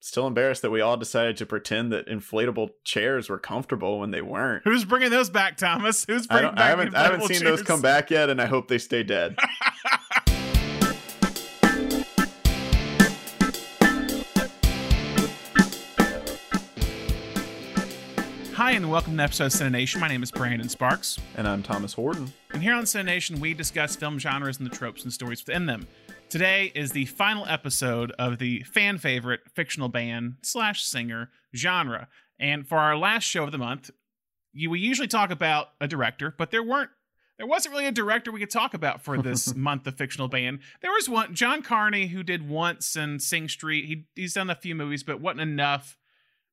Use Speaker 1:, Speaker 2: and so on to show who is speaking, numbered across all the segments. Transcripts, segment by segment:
Speaker 1: still embarrassed that we all decided to pretend that inflatable chairs were comfortable when they weren't.
Speaker 2: Who's bringing those back, Thomas? Who's
Speaker 1: I,
Speaker 2: bringing
Speaker 1: don't,
Speaker 2: back
Speaker 1: I haven't, I haven't seen those come back yet, and I hope they stay dead.
Speaker 2: Hi, and welcome to episode of Cinenation. My name is Brandon Sparks.
Speaker 1: and I'm Thomas Horton.
Speaker 2: And here on Cinenation, we discuss film genres and the tropes and stories within them. Today is the final episode of the fan favorite fictional band slash singer genre. And for our last show of the month, you, we usually talk about a director, but there weren't there wasn't really a director we could talk about for this month of fictional band. There was one, John Carney, who did once and Sing Street. He he's done a few movies, but wasn't enough,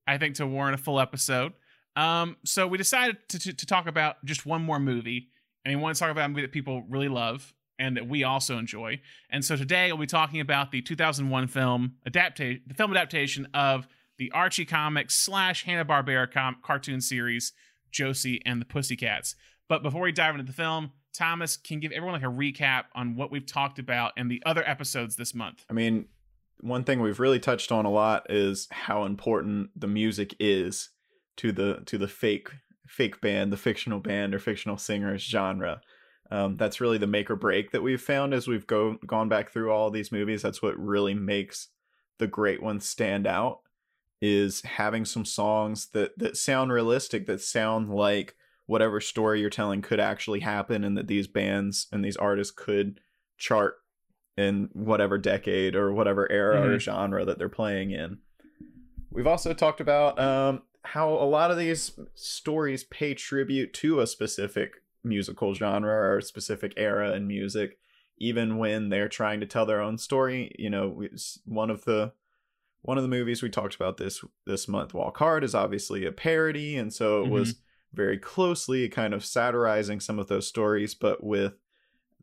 Speaker 2: I think, to warrant a full episode. Um, so we decided to, to, to talk about just one more movie, and we want to talk about a movie that people really love and that we also enjoy. And so today we'll be talking about the 2001 film adaptation, the film adaptation of the Archie comics slash Hanna Barbera com- cartoon series Josie and the Pussycats. But before we dive into the film, Thomas can give everyone like a recap on what we've talked about in the other episodes this month.
Speaker 1: I mean, one thing we've really touched on a lot is how important the music is to the to the fake fake band, the fictional band or fictional singers genre. Um, that's really the make or break that we've found as we've go gone back through all these movies. That's what really makes the great ones stand out is having some songs that that sound realistic, that sound like whatever story you're telling could actually happen, and that these bands and these artists could chart in whatever decade or whatever era or
Speaker 2: Mhm.
Speaker 1: genre that they're playing in. We've also talked about um, how a lot of these stories pay tribute to a specific musical genre or a specific era in music, even when they're trying to tell their own story. You know, one of the one of the movies we talked about this this month, Walk Hard, is obviously a parody, and so it was mm-hmm. very closely kind of satirizing some of those stories, but with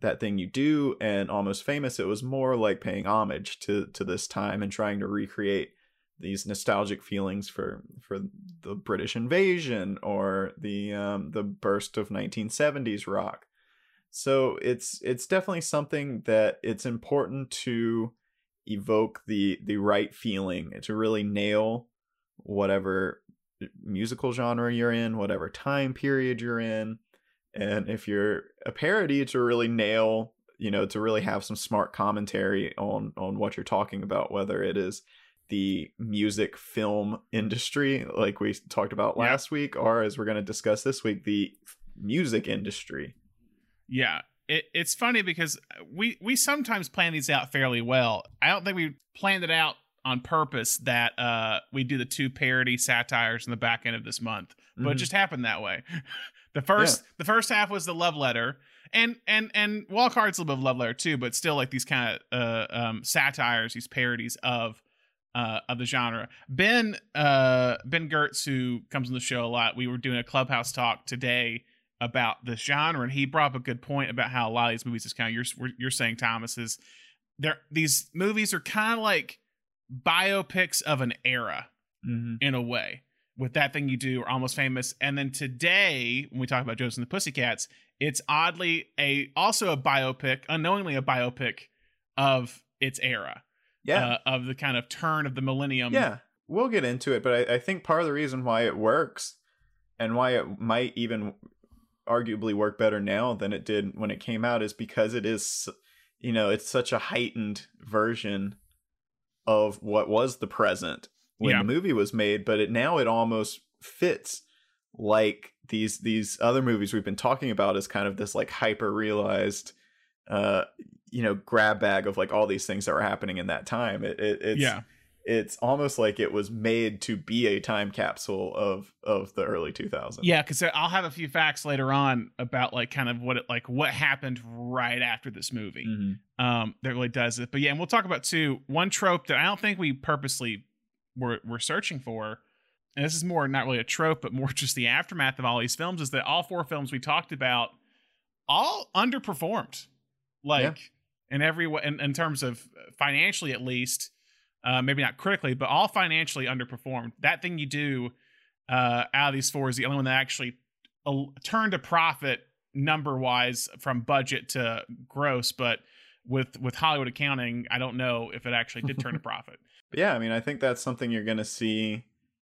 Speaker 1: that thing you do and almost famous it was more like paying homage to to this time and trying to recreate these nostalgic feelings for for the British invasion or the um, the burst of 1970s rock. So it's it's definitely something that it's important to evoke the the right feeling to really nail whatever musical genre you're in, whatever time period you're in. And if you're a parody to really nail, you know, to really have some smart commentary on on what you're talking about, whether it is the music film industry like we talked about
Speaker 2: Yeah.
Speaker 1: last week or as we're going to discuss this week the music industry.
Speaker 2: Yeah, it, it's funny because we we sometimes plan these out fairly well. I don't think we planned it out on purpose that uh we do the two parody satires in the back end of this month, but it
Speaker 1: Mhm.
Speaker 2: just happened that way. the first the first half was the love letter. And and and Walk Hard's a little bit of love letter too, but still like these kind of uh, um, satires, these parodies of uh, of the genre. Ben uh, Ben Gertz, who comes on the show a lot, we were doing a clubhouse talk today about this genre, and he brought up a good point about how a lot of these movies is kind of you're you're saying Thomas is there. These movies are kind of like biopics of an era
Speaker 1: Mhm.
Speaker 2: in a way with that thing you do or almost famous and then today when we talk about josie and the pussycats it's oddly a also a biopic unknowingly a biopic of its era
Speaker 1: Yeah.
Speaker 2: uh, of the kind of turn of the millennium
Speaker 1: Yeah, we'll get into it, but I, I think part of the reason why it works and why it might even arguably work better now than it did when it came out is because it is, you know, it's such a heightened version of what was the present when
Speaker 2: Yeah.
Speaker 1: the movie was made, but it now it almost fits like these these other movies we've been talking about as kind of this like hyper realized uh you know grab bag of like all these things that were happening in that time it, it it's
Speaker 2: yeah.
Speaker 1: it's almost like it was made to be a time capsule of of the early 2000s.
Speaker 2: yeah because i'll have a few facts later on about like kind of what it like what happened right after this movie.
Speaker 1: Mhm.
Speaker 2: um that really does it. But yeah and we'll talk about too one trope that i don't think we purposely were, were searching for and this is more not really a trope but more just the aftermath of all these films is that all four films we talked about all underperformed. Like in every way in, in terms of financially at least uh maybe not critically but all financially underperformed. That thing you do uh out of these four is the only one that actually uh, turned a profit number wise from budget to gross but with with hollywood accounting i don't know if it actually did turn a profit.
Speaker 1: But yeah, I mean, I think that's something you're going to see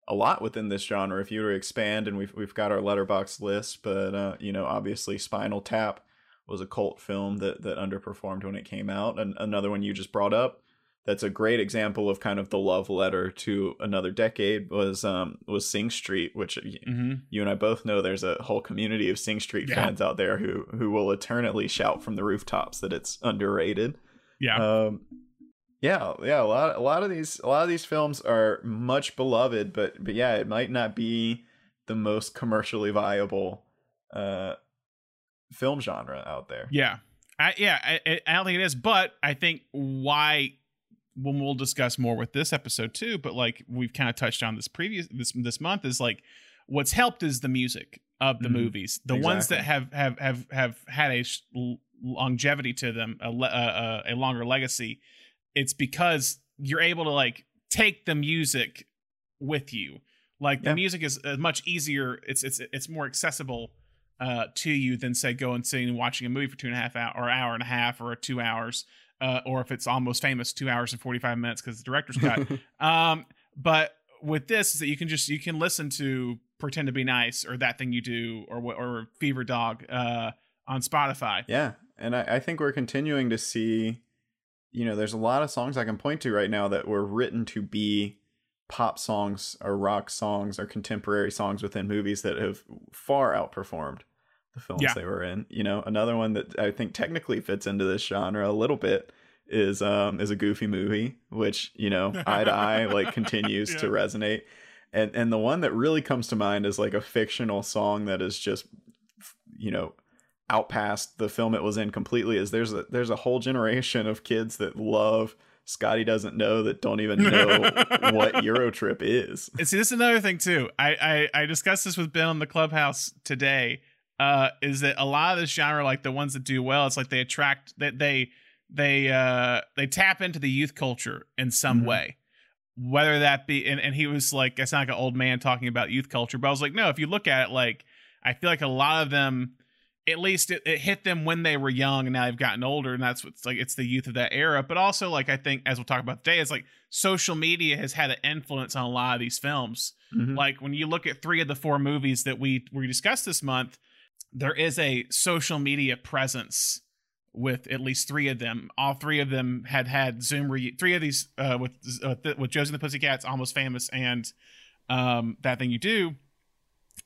Speaker 1: a lot within this genre. If you were to expand and we've we've got our Letterboxd list, but uh, you know, obviously Spinal Tap was a cult film that that underperformed when it came out. And another one you just brought up that's a great example of kind of the love letter to another decade was um was Sing Street, which mm-hmm. you and I both know there's a whole community of Sing Street yeah. fans out there who who will eternally shout from the rooftops that it's underrated.
Speaker 2: Yeah.
Speaker 1: Um yeah, yeah, a lot a lot of these a lot of these films are much beloved, but but yeah, it might not be the most commercially viable uh film genre out there.
Speaker 2: Yeah. I, yeah, I, I don't think it is, but I think why when we'll discuss more with this episode too, but like we've kind of touched on this previous this this month is like what's helped is the music of the mm-hmm. movies. The exactly. ones that have have have have had a longevity to them, a, a, a longer legacy. It's because you're able to like take the music with you. Like the yeah. music is uh, much easier. It's it's it's more accessible uh, to you than say go and sitting and watching a movie for two and a half hour or hour and a half or two hours uh, or if it's almost famous, two hours and forty five minutes because the director's cut. um, but with this is that you can just you can listen to pretend to be nice or that thing you do or or fever dog uh, on Spotify.
Speaker 1: Yeah, and I, I think we're continuing to see. You know, there's a lot of songs I can point to right now that were written to be pop songs or rock songs or contemporary songs within movies that have far outperformed the films yeah. they were in. You know, another one that I think technically fits into this genre a little bit is um is a goofy movie, which, you know, eye to eye like continues yeah. to resonate. And and the one that really comes to mind is like a fictional song that is just you know, out past the film it was in completely is there's a there's a whole generation of kids that love Scotty doesn't know that don't even know what Eurotrip is.
Speaker 2: See, this is another thing too. I, I I discussed this with Ben on the clubhouse today uh, is that a lot of this genre, like the ones that do well, it's like they attract that they they uh they tap into the youth culture in some mm-hmm. way. Whether that be and, and he was like, I sound like an old man talking about youth culture, but I was like, no, if you look at it, like I feel like a lot of them at least it, it, hit them when they were young and now they've gotten older and that's what's like it's the youth of that era but also like i think as we'll talk about today is like social media has had an influence on a lot of these films mm-hmm. like when you look at three of the four movies that we we discussed this month there is a social media presence with at least three of them. All three of them had had Zoom. Re- three of these uh, with uh, with Josie and the Pussycats, Almost Famous, and um, that thing you do.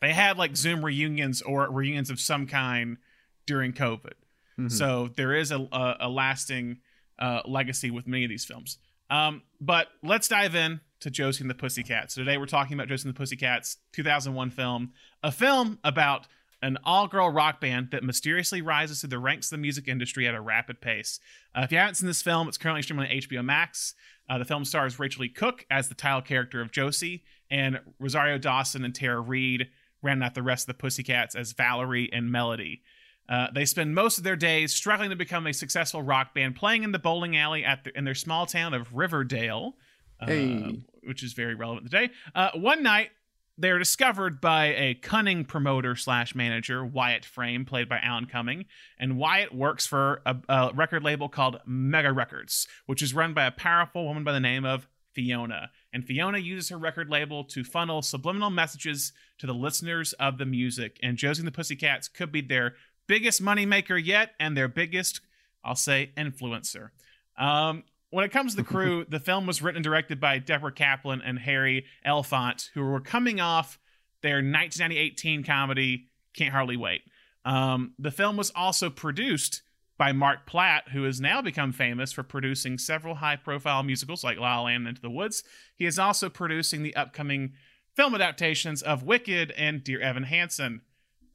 Speaker 2: They had like Zoom reunions or reunions of some kind during COVID. Mm-hmm. So there is a, a, a lasting uh, legacy with many of these films. Um, but let's dive in to Josie and the Pussycats. So today we're talking about Josie and the Pussycats, 2001 film, a film about an all girl rock band that mysteriously rises through the ranks of the music industry at a rapid pace. Uh, if you haven't seen this film, it's currently streaming on HBO Max. Uh, the film stars Rachael Leigh Cook as the title character of Josie, and Rosario Dawson and Tara Reid ran out the rest of the Pussycats as Valerie and Melody. Uh, they spend most of their days struggling to become a successful rock band, playing in the bowling alley at the, in their small town of Riverdale, uh, hey. which is very relevant today. Uh, one night, they're discovered by a cunning promoter slash manager, Wyatt Frame, played by Alan Cumming. And Wyatt works for a, a, record label called Mega Records, which is run by a powerful woman by the name of Fiona. And Fiona uses her record label to funnel subliminal messages to the listeners of the music. And Josie and the Pussycats could be their biggest moneymaker yet and their biggest, I'll say, influencer. Um, when it comes to the crew, the film was written and directed by Deborah Kaplan and Harry Elfont, who were coming off their 1998 comedy Can't Hardly Wait. Um, the film was also produced by Mark Platt, who has now become famous for producing several high-profile musicals like La La Land and Into the Woods. He is also producing the upcoming film adaptations of Wicked and Dear Evan Hansen.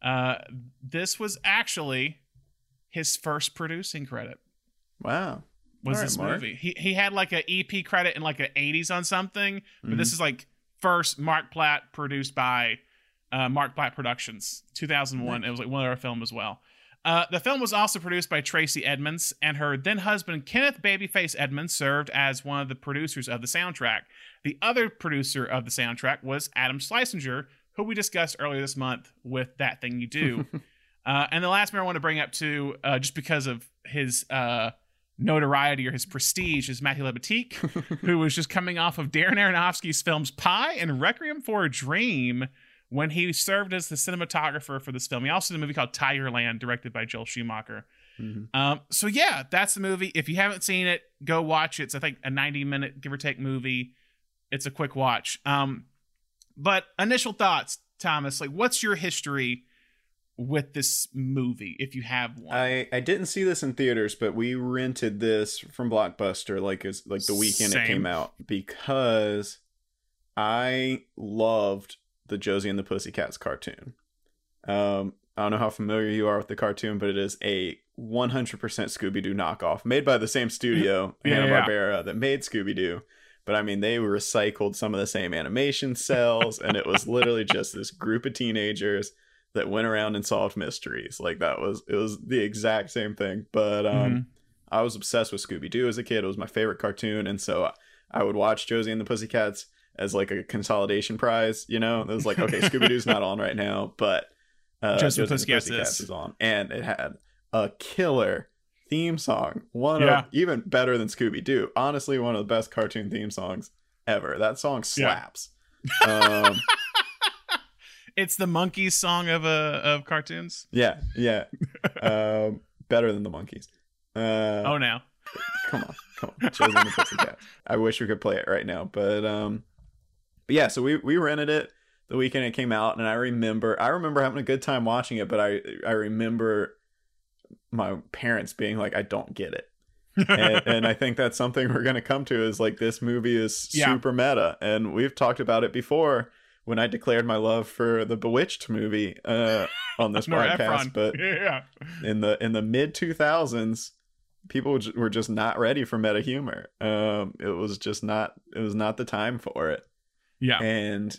Speaker 2: Uh, this was actually his first producing credit.
Speaker 1: Wow
Speaker 2: was right, this Mark. movie. He he had like an EP credit in like the 80s on something, but mm-hmm. this is like first Mark Platt produced by uh, Mark Platt Productions, 2001. Nice. It was like one of our film as well. Uh, the film was also produced by Tracy Edmonds, and her then husband Kenneth Babyface Edmonds served as one of the producers of the soundtrack. The other producer of the soundtrack was Adam Schlesinger, who we discussed earlier this month with That Thing You Do. uh, and the last man I want to bring up too, uh, just because of his uh, notoriety or his prestige is Matthew Libatique, who was just coming off of Darren Aronofsky's films Pi and Requiem for a Dream when he served as the cinematographer for this film. He also did a movie called Tigerland, directed by Joel Schumacher.
Speaker 1: Mhm.
Speaker 2: Um, so yeah, that's the movie. If you haven't seen it, go watch it. It's I think a 90 minute give or take movie. It's a quick watch. Um, but initial thoughts, Thomas, like what's your history with this movie if you have one?
Speaker 1: I I didn't see this in theaters, but we rented this from Blockbuster like as like the weekend it came out because I loved the Josie and the Pussycats cartoon. Um, I don't know how familiar you are with the cartoon, but it is a 100% Scooby Doo knockoff made by the same studio,
Speaker 2: Yeah,
Speaker 1: Hanna
Speaker 2: yeah.
Speaker 1: Barbera, that made Scooby Doo. But I mean, they recycled some of the same animation cells, and it was literally just this group of teenagers that went around and solved mysteries. Like that was it was the exact same thing. But um,
Speaker 2: Mhm.
Speaker 1: I was obsessed with Scooby Doo as a kid. It was my favorite cartoon, and so I would watch Josie and the Pussycats as like a consolidation prize. You know, it was like okay, Scooby Doo's not on right now, but uh,
Speaker 2: Josie
Speaker 1: Josie
Speaker 2: and the
Speaker 1: and the
Speaker 2: Pussycats
Speaker 1: Pussycats
Speaker 2: is.
Speaker 1: is on, and it had a killer theme song. One
Speaker 2: Yeah.
Speaker 1: of even better than Scooby Doo. Honestly, one of the best cartoon theme songs ever. That song slaps. um,
Speaker 2: It's the Monkees song of uh of cartoons.
Speaker 1: yeah, yeah. Um, better than the Monkees. Uh,
Speaker 2: oh now.
Speaker 1: come on, come on, and the Pussycats. I wish we could play it right now, but um, but yeah. So we we rented it the weekend it came out, and I remember I remember having a good time watching it, but I I remember my parents being like, I don't get it. and, and I think that's something we're going to come to is like this movie is
Speaker 2: Yeah.
Speaker 1: super meta, and we've talked about it before when I declared my love for the Bewitched movie uh, on this podcast. But
Speaker 2: yeah.
Speaker 1: in the in the mid two thousands, people were just not ready for meta humor. Um, it was just not it was not the time for it,
Speaker 2: Yeah.
Speaker 1: and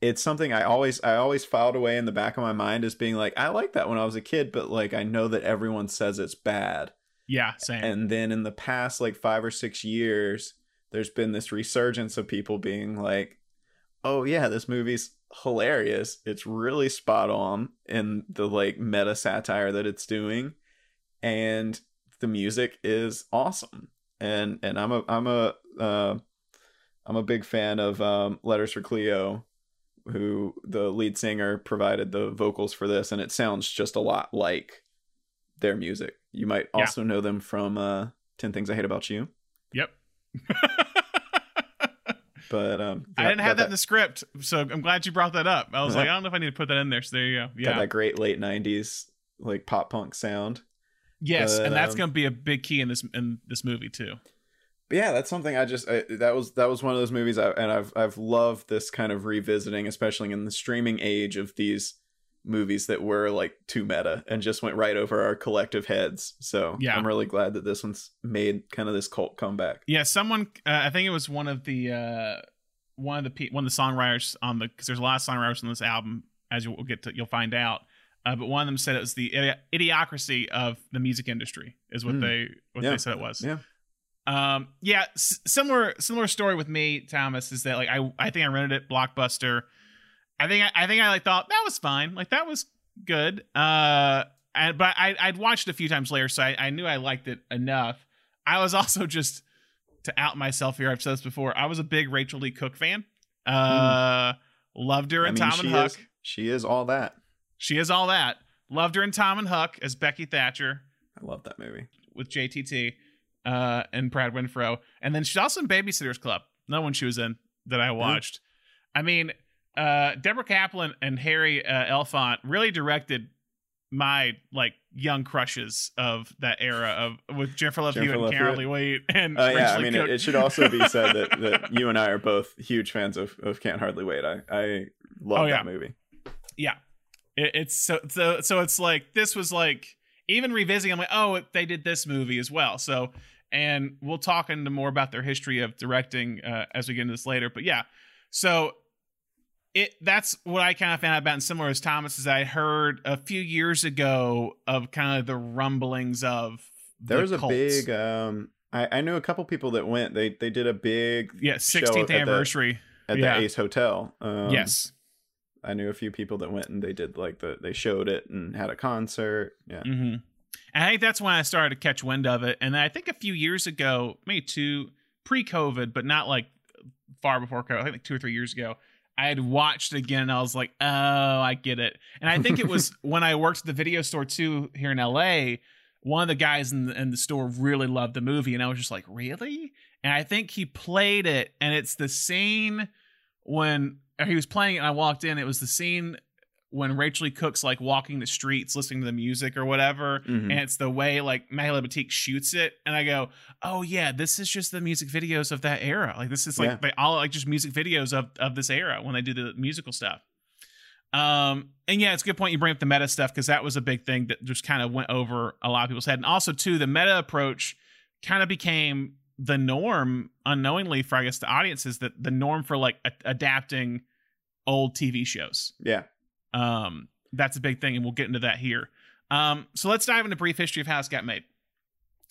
Speaker 1: it's something I always I always filed away in the back of my mind as being like I like that when I was a kid, but like I know that everyone says it's bad.
Speaker 2: Yeah. Same.
Speaker 1: And then in the past like five or six years, there's been this resurgence of people being like, "Oh yeah, this movie's hilarious. It's really spot on in the like meta satire that it's doing, and the music is awesome." And and I'm a I'm a uh, I'm a big fan of um, Letters for Cleo, who the lead singer provided the vocals for this, and it sounds just a lot like their music. You might
Speaker 2: Yeah.
Speaker 1: also know them from uh, Ten Things I Hate About You,
Speaker 2: yep.
Speaker 1: but um,
Speaker 2: I didn't have
Speaker 1: got
Speaker 2: that in the script, so I'm glad you brought that up. I was
Speaker 1: Uh-huh.
Speaker 2: like, I don't know if I need to put that in there. So there you go.
Speaker 1: got
Speaker 2: Yeah.
Speaker 1: that great late '90s like pop punk sound.
Speaker 2: yes,
Speaker 1: but,
Speaker 2: and that's
Speaker 1: um,
Speaker 2: going to be a big key in this in this movie too.
Speaker 1: But yeah, that's something I just I, that was that was one of those movies, I, and I've I've loved this kind of revisiting, especially in the streaming age of these movies that were like too meta and just went right over our collective heads. So
Speaker 2: Yeah.
Speaker 1: I'm really glad that this one's made kind of this cult comeback.
Speaker 2: Yeah, someone uh, I think it was one of the uh one of the pe- one of the songwriters on the because there's a lot of songwriters on this album as you'll get to you'll find out. Uh, but one of them said it was the idi- idiocracy of the music industry is what
Speaker 1: Hmm.
Speaker 2: they what
Speaker 1: Yeah.
Speaker 2: they said it was.
Speaker 1: Yeah.
Speaker 2: Um. Yeah. S- similar similar story with me, Thomas, is that like I I think I rented it Blockbuster. I think I, I think I like thought that was fine. Like that was good. Uh. And but I I'd watched it a few times later, so I, I knew I liked it enough. I was also just to out myself here. I've said this before. I was a big Rachael Leigh Cook fan. Uh, loved her
Speaker 1: I
Speaker 2: in
Speaker 1: mean,
Speaker 2: Tom and Huck.
Speaker 1: is she is all that.
Speaker 2: She is all that. Loved her in Tom and Huck as Becky Thatcher
Speaker 1: I love that movie.
Speaker 2: with JTT uh, and Brad Renfro, and then she's also in Babysitters Club. No one she was in that I watched. I mean, uh, Deborah Kaplan and Harry uh, Elfont really directed my like young crushes of that era of with Jennifer Love Hewitt and Carol. Lee Waite and
Speaker 1: Uh, yeah, I mean, it, it should also be said that, that you and I are both huge fans of, of Can't Hardly Wait. I, I love
Speaker 2: Oh, yeah.
Speaker 1: that movie.
Speaker 2: yeah it, it's so so so it's like this was like even revisiting i'm like oh they did this movie as well so and we'll talk into more about their history of directing uh, as we get into this later but yeah so it that's what i kind of found out about and similar as thomas is i heard a few years ago of kind of the rumblings of
Speaker 1: There
Speaker 2: the
Speaker 1: was a big. Um, I, I knew a couple people that went. They they did a big
Speaker 2: yeah
Speaker 1: show
Speaker 2: 16th
Speaker 1: at the-
Speaker 2: anniversary
Speaker 1: at
Speaker 2: Yeah.
Speaker 1: the Ace Hotel. Um,
Speaker 2: yes
Speaker 1: I knew a few people that went and they did like the they showed it and had a concert. Yeah,
Speaker 2: hmm And I think that's when I started to catch wind of it. And then I think a few years ago, maybe two pre COVID, but not like far before COVID, I think like two or three years ago, I had watched it again and I was like, oh, I get it. And I think it was when I worked at the video store too here in LA. One of the guys in the, in the store really loved the movie, and I was just like, really? And I think he played it, and it's the scene when he was playing it and I walked in. It was the scene when Rachael Leigh Cook's like walking the streets listening to the music or whatever,
Speaker 1: Mhm.
Speaker 2: and it's the way like Matthew Libatique shoots it, and I go, "Oh yeah, this is just the music videos of that era. Like this is like
Speaker 1: Yeah.
Speaker 2: they all like just music videos of of this era when they do the musical stuff." Um, and yeah, it's a good point you bring up the meta stuff because that was a big thing that just kind of went over a lot of people's head, and also too the meta approach kind of became the norm unknowingly for I guess the audiences that the norm for like a- adapting old TV shows.
Speaker 1: Yeah.
Speaker 2: Um, that's a big thing, and we'll get into that here. Um, so let's dive into a brief history of how this got made.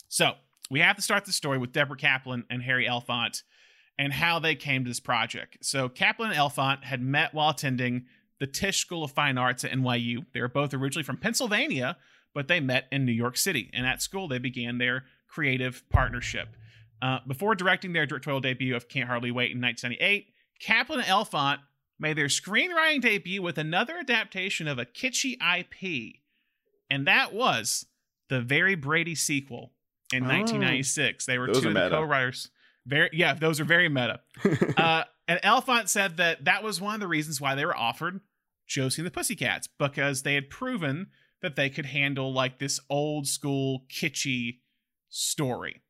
Speaker 2: So we have to start the story with Deborah Kaplan and Harry Elfont and how they came to this project. So Kaplan and Elfont had met while attending the Tisch School of Fine Arts at NYU. They were both originally from Pennsylvania, but they met in New York City. And at school, they began their creative partnership. Uh, before directing their directorial debut of Can't Hardly Wait in 1978, Kaplan and Elfont made their screenwriting debut with another adaptation of a kitschy IP, and that was the Very Brady sequel in
Speaker 1: Oh.
Speaker 2: 1996. They were two of the co-writers. Very, yeah, those are very meta. uh, and Elfont said that that was one of the reasons why they were offered Josie and the Pussycats because they had proven that they could handle like this old school kitschy story.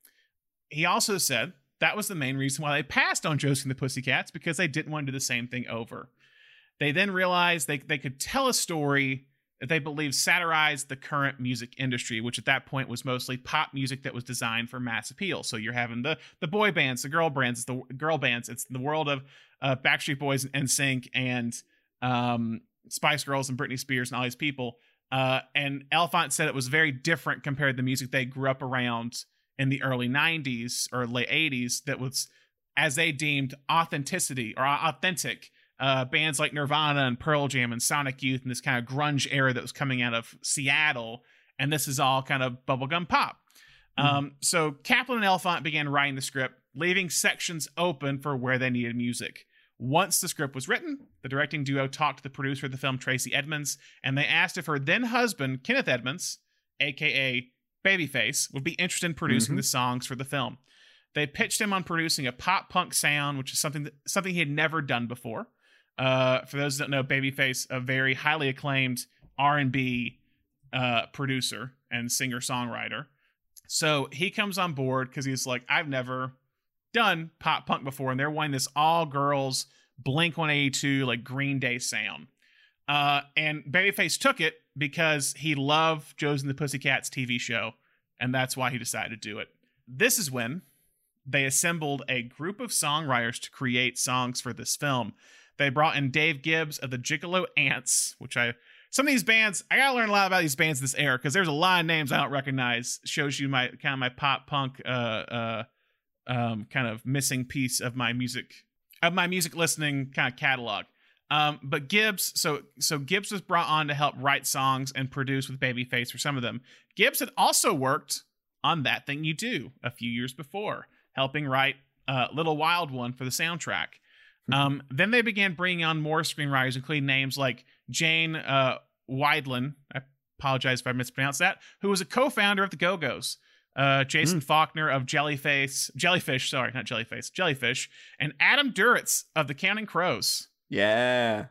Speaker 2: He also said that was the main reason why they passed on Josie and the Pussycats because they didn't want to do the same thing over. They then realized they, they could tell a story that they believed satirized the current music industry, which at that point was mostly pop music that was designed for mass appeal. So you're having the the boy bands, the girl bands, the girl bands. It's the world of uh, Backstreet Boys and NSYNC and um, Spice Girls and Britney Spears and all these people. Uh, and Elfont said it was very different compared to the music they grew up around in the early 90s or late 80s that was, as they deemed, authenticity or authentic. Uh, bands like Nirvana and Pearl Jam and Sonic Youth and this kind of grunge era that was coming out of Seattle. And this is all kind of bubblegum pop. Um, so Kaplan and Elfont began writing the script, leaving sections open for where they needed music. Once the script was written, the directing duo talked to the producer of the film, Tracy Edmonds, and they asked if her then husband, Kenneth Edmonds, aka Babyface, would be interested in producing
Speaker 1: Mhm.
Speaker 2: the songs for the film. They pitched him on producing a pop punk sound, which is something that, something he had never done before. Uh, for those that don't know, Babyface, a very highly acclaimed R and B uh, producer and singer songwriter. So he comes on board because he's like, I've never done pop punk before, and they're wanting this all girls Blink 182 like Green Day sound. Uh, and Babyface took it because he loved Josie and the Pussycats TV show, and that's why he decided to do it. This is when they assembled a group of songwriters to create songs for this film. They brought in Dave Gibbs of the Gigolo Aunts, which I some of these bands I gotta learn a lot about these bands this era because there's a lot of names I don't recognize. Shows you my kind of my pop punk uh uh um kind of missing piece of my music of my music listening kind of catalog. Um, but Gibbs, so so Gibbs was brought on to help write songs and produce with Babyface for some of them. Gibbs had also worked on That Thing You Do a few years before, helping write uh, Little Wild One for the soundtrack. Um, then they began bringing on more screenwriters, including names like Jane uh, Wiedlin. I apologize if I mispronounced that. Who was a co-founder of the Go Go's. Uh, Jason Faulkner of Jellyface, Jellyfish, sorry, not Jellyface, Jellyfish, and Adam Duritz of the Counting Crows.
Speaker 1: Yeah.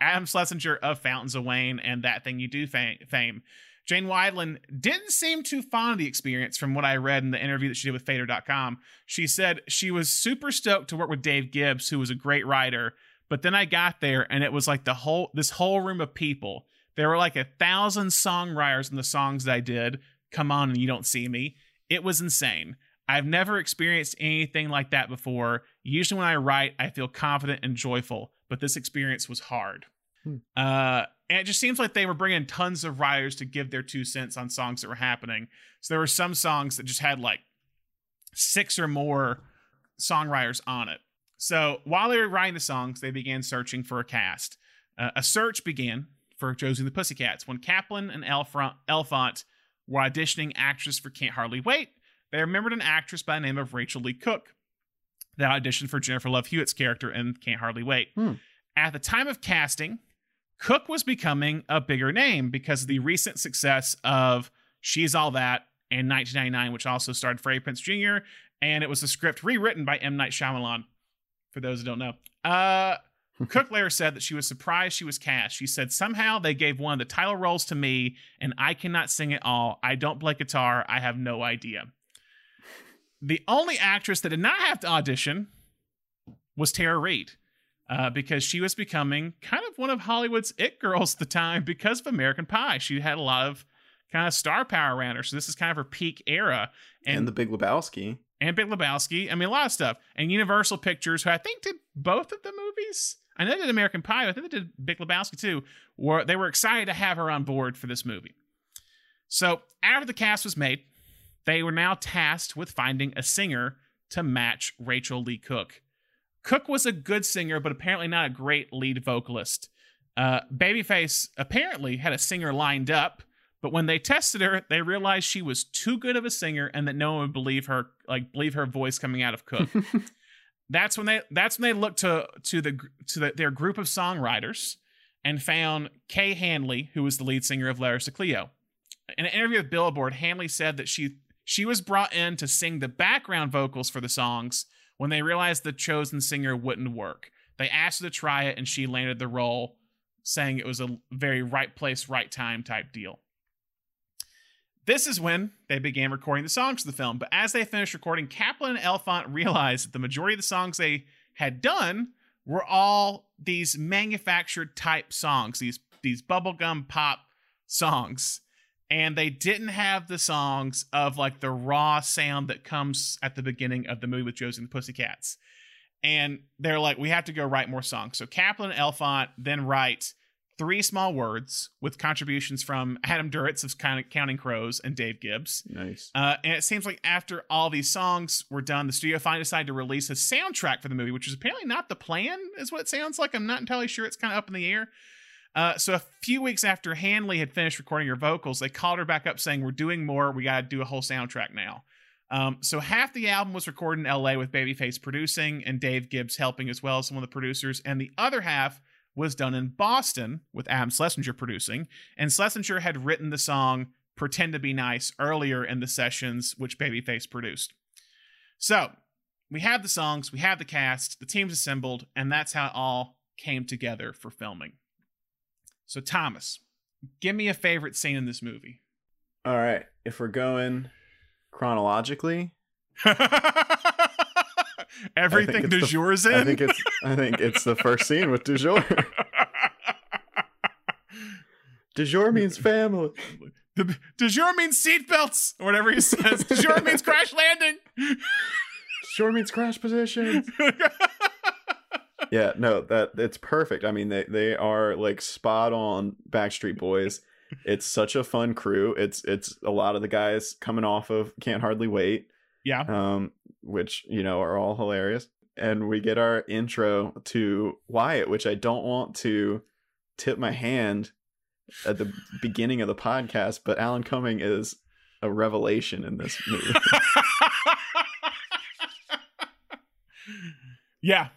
Speaker 2: Adam Schlesinger of Fountains of Wayne and That Thing You Do fame. Jane Wiedlin didn't seem too fond of the experience from what I read in the interview that she did with Fader.com. She said she was super stoked to work with Dave Gibbs, who was a great writer. But then I got there and it was like the whole this whole room of people. There were like a thousand songwriters in the songs that I did. Come on and you don't see me. It was insane. I've never experienced anything like that before. Usually when I write, I feel confident and joyful, but this experience was hard.
Speaker 1: Hmm.
Speaker 2: Uh, and it just seems like they were bringing tons of writers to give their two cents on songs that were happening. So there were some songs that just had like six or more songwriters on it. So while they were writing the songs, they began searching for a cast. Uh, a search began for Josie and the Pussycats when Kaplan and Elfront, Elfont were auditioning actress for Can't Hardly Wait, they remembered an actress by the name of Rachael Leigh Cook that auditioned for Jennifer Love Hewitt's character in Can't Hardly Wait.
Speaker 1: Hmm.
Speaker 2: At the time of casting, Cook was becoming a bigger name because of the recent success of She's All That in 1999, which also starred Freddie Prinze Jr., and it was a script rewritten by M. Night Shyamalan, for those who don't know. Uh, Cook later said that she was surprised she was cast. She said, Somehow they gave one of the title roles to me, and I cannot sing it all. I don't play guitar. I have no idea. The only actress that did not have to audition was Tara Reid. Uh, because she was becoming kind of one of Hollywood's it girls at the time because of American Pie. She had a lot of kind of star power around her. So this is kind of her peak era.
Speaker 1: And,
Speaker 2: And
Speaker 1: the Big Lebowski.
Speaker 2: and Big Lebowski. I mean, a lot of stuff. And Universal Pictures, who I think did both of the movies. I know they did American Pie. But I think they did Big Lebowski too. Were they were excited to have her on board for this movie. So after the cast was made, they were now tasked with finding a singer to match Rachael Leigh Cook. Cook was a good singer, but apparently not a great lead vocalist. Uh, Babyface apparently had a singer lined up, but when they tested her, they realized she was too good of a singer and that no one would believe her, like believe her voice coming out of Cook. that's when they that's when they looked to to the to the, their group of songwriters and found Kay Hanley, who was the lead singer of Letters to Cleo. In an interview with Billboard, Hanley said that she she was brought in to sing the background vocals for the songs when they realized the chosen singer wouldn't work. They asked her to try it, and she landed the role, saying it was a very right place, right time type deal. This is when they began recording the songs for the film. But as they finished recording, Kaplan and Elfont realized that the majority of the songs they had done were all these manufactured type songs, these these bubblegum pop songs. And they didn't have the songs of like the raw sound that comes at the beginning of the movie with Josie and the Pussycats. And they're like, we have to go write more songs. So Kaplan and Elfont then write three small words with contributions from Adam Duritz of Counting Crows and Dave Gibbs.
Speaker 1: Nice.
Speaker 2: Uh, and it seems like after all these songs were done, the studio finally decided to release a soundtrack for the movie, which is apparently not the plan, is what it sounds like. I'm not entirely sure. It's kind of up in the air. Uh, so a few weeks after Hanley had finished recording her vocals, they called her back up saying, "We're doing more. We got to do a whole soundtrack now." Um, so half the album was recorded in L.A. with Babyface producing and Dave Gibbs helping as well as some of the producers, and the other half was done in Boston with Adam Schlesinger producing. And Schlesinger had written the song "Pretend to Be Nice" earlier in the sessions, which Babyface produced. So we have the songs, we have the cast, the team's assembled, and that's how it all came together for filming. So Thomas, give me a favorite scene in this movie.
Speaker 1: All right. If we're going chronologically,
Speaker 2: Everything
Speaker 1: it's
Speaker 2: du
Speaker 1: the-
Speaker 2: is in.
Speaker 1: I think it's I think it's the first scene with du jour. Du jour means family.
Speaker 2: The, du jour means seatbelts, or whatever he says. Du jour means crash landing.
Speaker 1: Du jour means crash positions. Yeah, no, that it's perfect. I mean, they they are like spot on Backstreet Boys. It's such a fun crew. It's it's a lot of the guys coming off of Can't Hardly Wait.
Speaker 2: yeah.
Speaker 1: um, which you know are all hilarious. And we get our intro to Wyatt, which I don't want to tip my hand at the beginning of the podcast, but Alan Cumming is a revelation in this movie.
Speaker 2: yeah.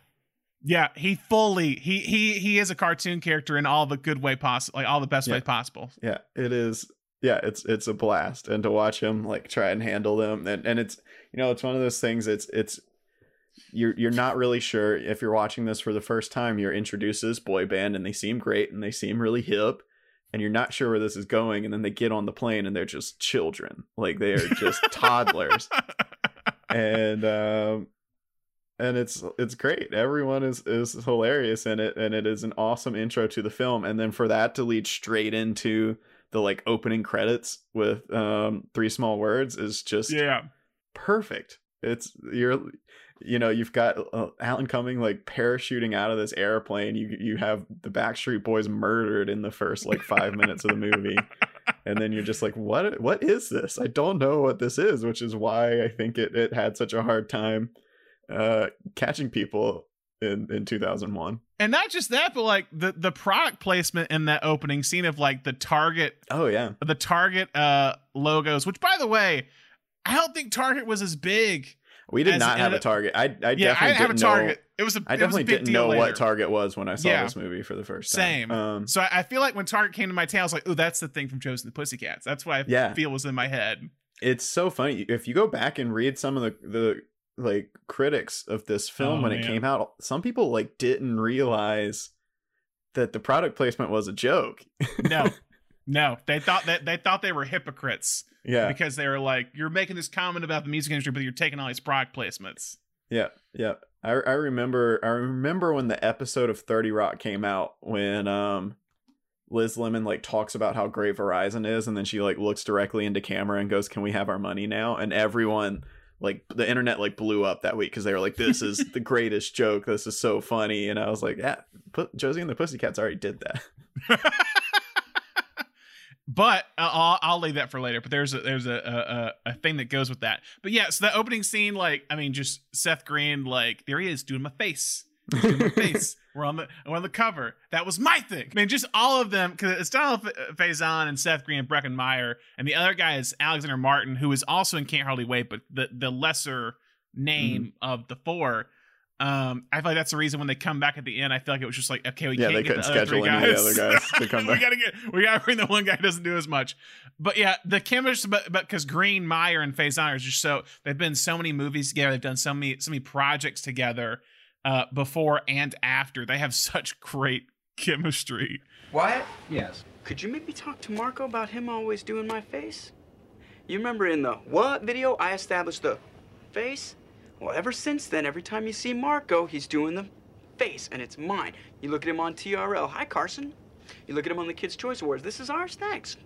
Speaker 2: Yeah, he fully he he he is a cartoon character in all the good way possible, like all the best
Speaker 1: Yeah.
Speaker 2: way possible.
Speaker 1: yeah, it is. Yeah, it's it's a blast, and to watch him like try and handle them, and and it's you know it's one of those things. It's it's you're you're not really sure if you're watching this for the first time. You're introduced to this boy band, and they seem great, and they seem really hip, and you're not sure where this is going. And then they get on the plane, and they're just children, like they are just toddlers, and um, and it's it's great. Everyone is is hilarious in it, and it is an awesome intro to the film. And then for that to lead straight into the like opening credits with um three small words is just
Speaker 2: yeah.
Speaker 1: perfect. It's you're you know you've got uh, Alan Cumming like parachuting out of this airplane. You you have the Backstreet Boys murdered in the first like five minutes of the movie, and then you're just like, what what is this? I don't know what this is, which is why I think it it had such a hard time uh catching people in in 2001.
Speaker 2: And not just that, but like the the product placement in that opening scene of like the Target
Speaker 1: Oh yeah,
Speaker 2: the Target uh logos, which by the way, I don't think Target was as big.
Speaker 1: we did not have a Target. I I
Speaker 2: yeah, I
Speaker 1: definitely
Speaker 2: didn't have a Target.
Speaker 1: know.
Speaker 2: It was a
Speaker 1: I definitely didn't know
Speaker 2: later.
Speaker 1: what Target was when I saw
Speaker 2: Yeah.
Speaker 1: this movie for the first time.
Speaker 2: Same.
Speaker 1: Um,
Speaker 2: So I, I feel like when Target came to my town, I was like, "Oh, that's the thing from and the Pussycats." That's what I
Speaker 1: Yeah.
Speaker 2: feel was in my head.
Speaker 1: it's so funny if you go back and read some of the the like critics of this film
Speaker 2: Oh,
Speaker 1: when it came out some people like didn't realize that the product placement was a joke.
Speaker 2: No, no, they thought that they thought they were hypocrites
Speaker 1: yeah.
Speaker 2: because they were like, "You're making this comment about the music industry, but you're taking all these product placements."
Speaker 1: yeah. Yeah. I, I remember i remember when the episode of 30 rock came out when um liz lemon like talks about how great verizon is and then she like looks directly into camera and goes can we have our money now? And everyone like the internet like blew up that week because they were like this is the greatest joke this is so funny and i was like yeah josie and the pussycats already did that
Speaker 2: But uh, I'll, I'll leave that for later. But there's a there's a, a a thing that goes with that. But yeah, so the opening scene, like I mean, just Seth Green, like there he is doing my face, face. We're on the we're on the cover. That was my thing. I mean, just all of them because it's Donald Faison and Seth Green and Breckin Meyer, and the other guy is Alexander Martin, who is also in Can't Hardly Wait, but the the lesser name of the four. Um, I feel like that's the reason when they come back at the end, I feel like it was just like, okay, we
Speaker 1: Yeah,
Speaker 2: can't
Speaker 1: they
Speaker 2: get
Speaker 1: couldn't
Speaker 2: the other three
Speaker 1: schedule any of the other guys to come
Speaker 2: we gotta get, we gotta bring the one guy who doesn't do as much. But yeah, the chemistry, but but because Green, Meyer, and Faison are just so they've been so many movies together, they've done so many so many projects together, uh, before and after. They have such great chemistry.
Speaker 3: Wyatt?
Speaker 4: Yes.
Speaker 3: Could you maybe talk to Marco about him always doing my face? You remember in the what video I established the face? Well, ever since then, every time you see Marco, he's doing the face, and it's mine. You look at him on TRL. Hi, Carson. You look at him on the Kids' Choice Awards. This is ours, thanks.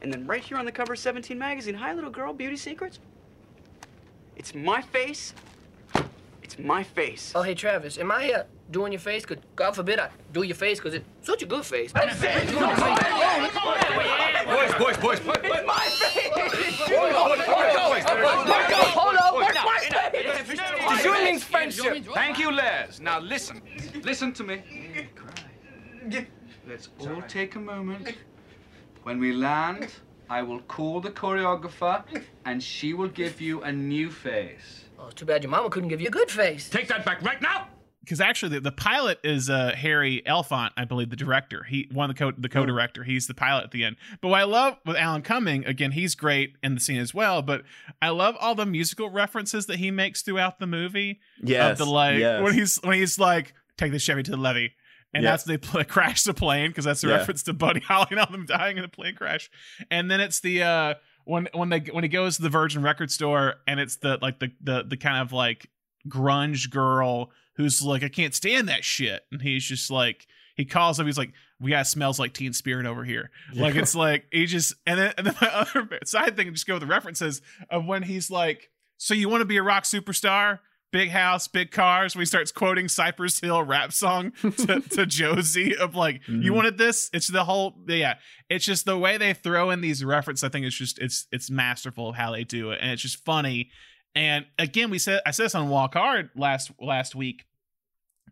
Speaker 3: And then right here on the cover of 17 magazine. Hi, little girl, beauty secrets. It's my face. It's my face.
Speaker 5: Oh, hey, Travis, am I uh, doing your face? Cause God forbid I do your face, cause it's such a good face.
Speaker 4: Boys, boys, boys.
Speaker 3: It's my face.
Speaker 5: Hold on, where's my face? This means friendship.
Speaker 4: Thank you, Les. Now listen. Listen to me. Let's all take a moment. When we land, I will call the choreographer and she will give you a new face.
Speaker 5: Oh, too bad your mama couldn't give you a good face.
Speaker 4: Take that back right now!
Speaker 2: Because actually, the, the pilot is uh, Harry Elfont, I believe, the director. He one of the co the co-director. He's the pilot at the end. But what I love with Alan Cumming, again, he's great in the scene as well. But I love all the musical references that he makes throughout the movie.
Speaker 1: yes
Speaker 2: of the like
Speaker 1: yes.
Speaker 2: when he's when he's like take the Chevy to the levee, and
Speaker 1: Yeah.
Speaker 2: that's they play, crash the plane because that's the
Speaker 1: Yeah.
Speaker 2: reference to Buddy Holly and all them dying in a plane crash, and then it's the uh when when they when he goes to the Virgin record store and it's the like the the the kind of like grunge girl who's like I can't stand that shit, and he's just like. He calls up. He's like, "We got smells like Teen Spirit over here." Like it's like he just and then and then my other side thing just go with the references of when he's like, "So you want to be a rock superstar? Big house, big cars." When he starts quoting Cypress Hill rap song to, to Josie of like, "You
Speaker 1: Mhm.
Speaker 2: wanted this?" It's the whole yeah. It's just the way they throw in these references. I think it's just it's it's masterful of how they do it, and it's just funny. And again, we said I said this on Walk Hard last last week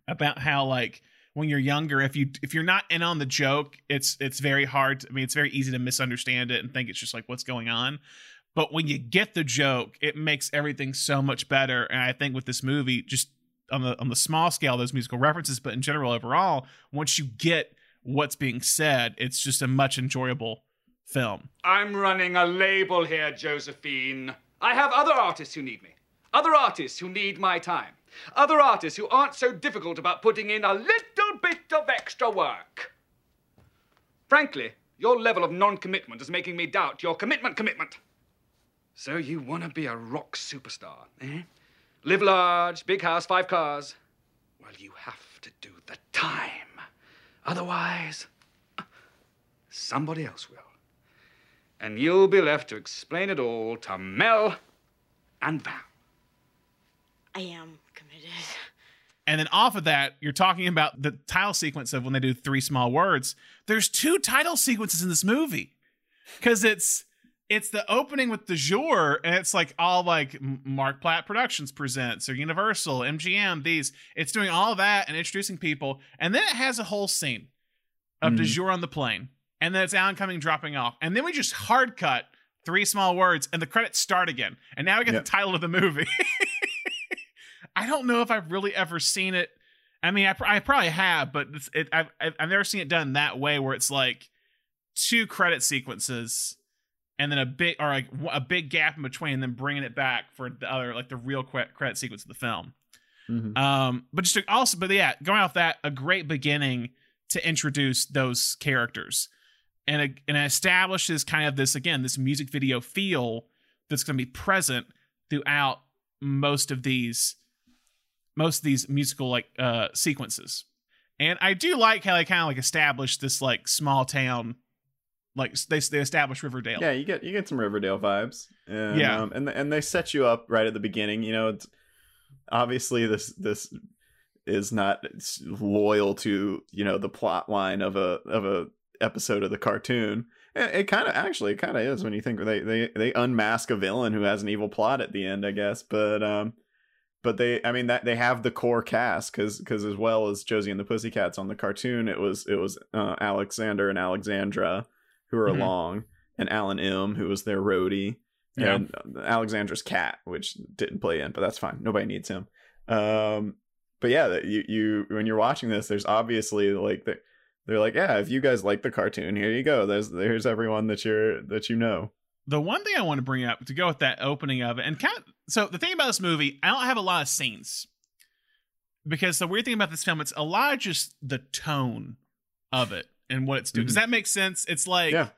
Speaker 2: about how like when you're younger if you if you're not in on the joke it's it's very hard to- i mean it's very easy to misunderstand it and think it's just like what's going on but when you get the joke it makes everything so much better and i think with this movie just on the on the small scale those musical references but in general overall once you get what's being said it's just a much enjoyable film
Speaker 4: I'm running a label here, Josephine. I have other artists who need me. Other artists who need my time. Other artists who aren't so difficult about putting in a little bit of extra work. Frankly, your level of non commitment is making me doubt your commitment commitment. So you want to be a rock superstar, eh? Live large, big house, five cars. Well, you have to do the time. Otherwise, somebody else will and you'll be left to explain it all to Mel and Val.
Speaker 6: I am committed.
Speaker 2: And then off of that, you're talking about the title sequence of when they do three small words. There's two title sequences in this movie. Cause it's it's the opening with the jour, and it's like all like Mark Platt Productions presents or Universal, MGM, these. It's doing all that and introducing people, and then it has a whole scene of de
Speaker 1: Mhm.
Speaker 2: jour on the plane, and then it's Alan Cumming dropping off, and then we just hard cut three small words, and the credits start again, and now we get
Speaker 1: Yep.
Speaker 2: the title of the movie. I don't know if I've really ever seen it. I mean, I, pr- I probably have, but it's, it, I've I've never seen it done that way, where it's like two credit sequences and then a big or like a big gap in between, and then bringing it back for the other like the real credit sequence of the film.
Speaker 1: Mhm.
Speaker 2: Um, but just to also, but yeah, going off that, a great beginning to introduce those characters, and it, and it establishes kind of this again this music video feel that's going to be present throughout most of these most of these musical like uh sequences. And I do like how they kind of like establish this like small town, like they they establish Riverdale.
Speaker 1: Yeah, you get you get some Riverdale vibes. And,
Speaker 2: Yeah.
Speaker 1: um, and and they set you up right at the beginning. You know, it's, obviously this this is not loyal to you know the plot line of a of a episode of the cartoon. It, it kind of actually it kind of is when you think they they they unmask a villain who has an evil plot at the end, I guess. But um, but they I mean that they have the core cast because because as well as Josie and the Pussycats on the cartoon, it was it was uh, Alexander and Alexandra who are
Speaker 2: Mhm.
Speaker 1: along, and Alan M who was their roadie,
Speaker 2: Yeah.
Speaker 1: and uh, Alexandra's cat, which didn't play in, but that's fine. Nobody needs him. Um, but yeah, you you when you're watching this, there's obviously like the, they're like, yeah, if you guys like the cartoon, here you go. There's there's everyone that you're that you know.
Speaker 2: the one thing I want to bring up to go with that opening of it, and kind of so the thing about this movie, I don't have a lot of scenes because the weird thing about this film, it's a lot of just the tone of it and what it's doing. Does that make sense? It's like
Speaker 1: Yeah.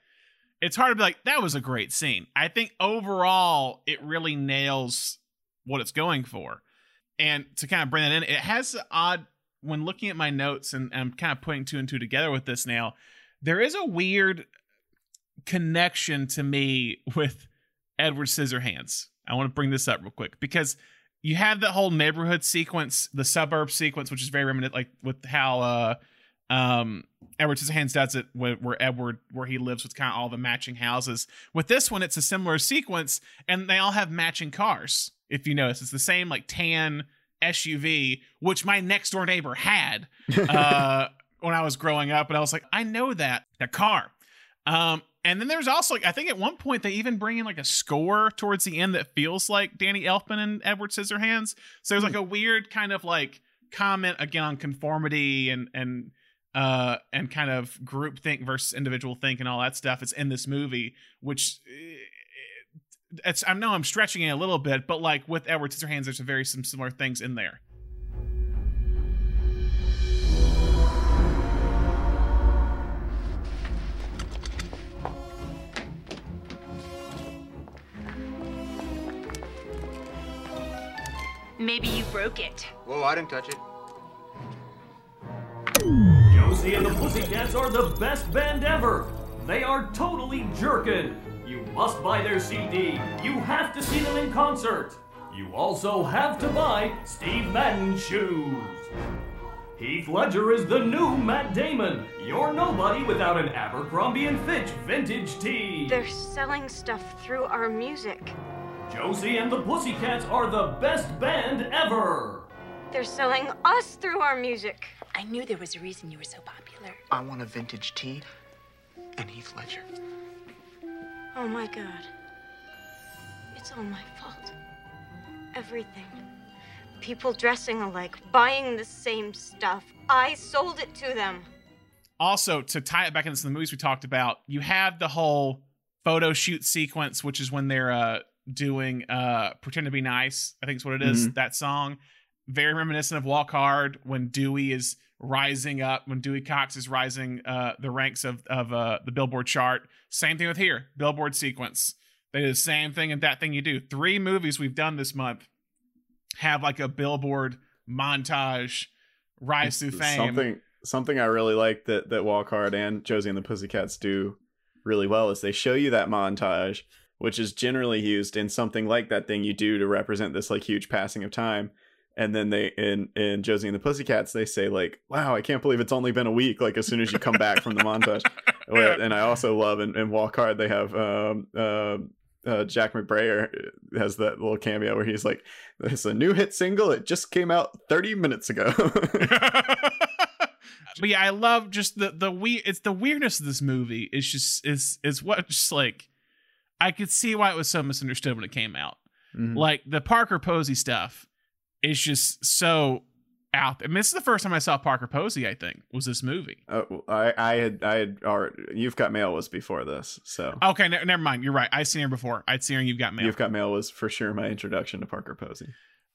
Speaker 2: it's hard to be like that was a great scene. I think overall it really nails what it's going for, and to kind of bring that in, it has odd when looking at my notes and I'm kind of putting two and two together with this now. There is a weird connection to me with Edward Scissorhands. I want to bring this up real quick because you have that whole neighborhood sequence, the suburb sequence, which is very reminiscent, like with how uh, um, Edward Scissorhands does it, where, where Edward, where he lives with kind of all the matching houses. With this one, it's a similar sequence, and they all have matching cars. If you notice, it's the same like tan SUV, which my next door neighbor had uh, when I was growing up, and I was like, I know that that car. Um, and then there's also like I think at one point they even bring in like a score towards the end that feels like Danny Elfman and Edward Scissorhands. So there's like a weird kind of like comment again on conformity and and uh and kind of group think versus individual think and all that stuff. It's in this movie, which eh, it's I know I'm stretching it a little bit, but like with Edward Scissorhands, there's a very some similar things in there.
Speaker 6: Maybe you broke it.
Speaker 7: Whoa, I didn't touch it.
Speaker 8: Josie and the Pussycats are the best band ever. They are totally jerkin'. You must buy their CD. You have to see them in concert. You also have to buy Steve Madden shoes. Heath Ledger is the new Matt Damon. You're nobody without an Abercrombie and Fitch vintage tee.
Speaker 6: They're selling stuff through our music.
Speaker 8: Josie and the Pussycats are the best band ever.
Speaker 6: They're selling us through our music.
Speaker 9: I knew there was a reason you were so popular.
Speaker 7: I want a vintage tee and Heath Ledger.
Speaker 6: Oh my god. It's all my fault. Everything. People dressing alike, buying the same stuff. I sold it to them.
Speaker 2: also to tie it back into the movies we talked about you have the whole photo shoot sequence which is when they're uh doing uh pretend to be nice i think is what it is, that song very reminiscent of walk hard when dewey is rising up when dewey cox is rising uh the ranks of of uh the billboard chart. Same thing with here billboard sequence. They do the same thing and that thing you do. Three movies we've done this month have like a billboard montage rise through fame
Speaker 1: Something something I really like that that Walk Hard and Josie and the Pussycats do really well is they show you that montage, which is generally used in something like that thing you do to represent this like huge passing of time. And then they in in Josie and the Pussycats they say like, "Wow, I can't believe it's only been a week." Like as soon as you come back from the montage, and I also love in, in Walk Hard they have um, uh, uh, Jack McBrayer has that little cameo where he's like, "It's a new hit single. It just came out 30 minutes ago."
Speaker 2: but yeah, I love just the the we it's the weirdness of this movie. It's just is is what just like I could see why it was so misunderstood when it came out.
Speaker 1: Mhm.
Speaker 2: Like the Parker Posey stuff is just so out. there. I mean, this is the first time I saw Parker Posey. I think was this movie.
Speaker 1: Oh, I, I had, I had, or You've Got Mail was before this, so
Speaker 2: Okay, ne- never mind. You're right. I've seen her before. I'd seen her. in You've got mail.
Speaker 1: You've Got Mail was for sure my introduction to Parker Posey.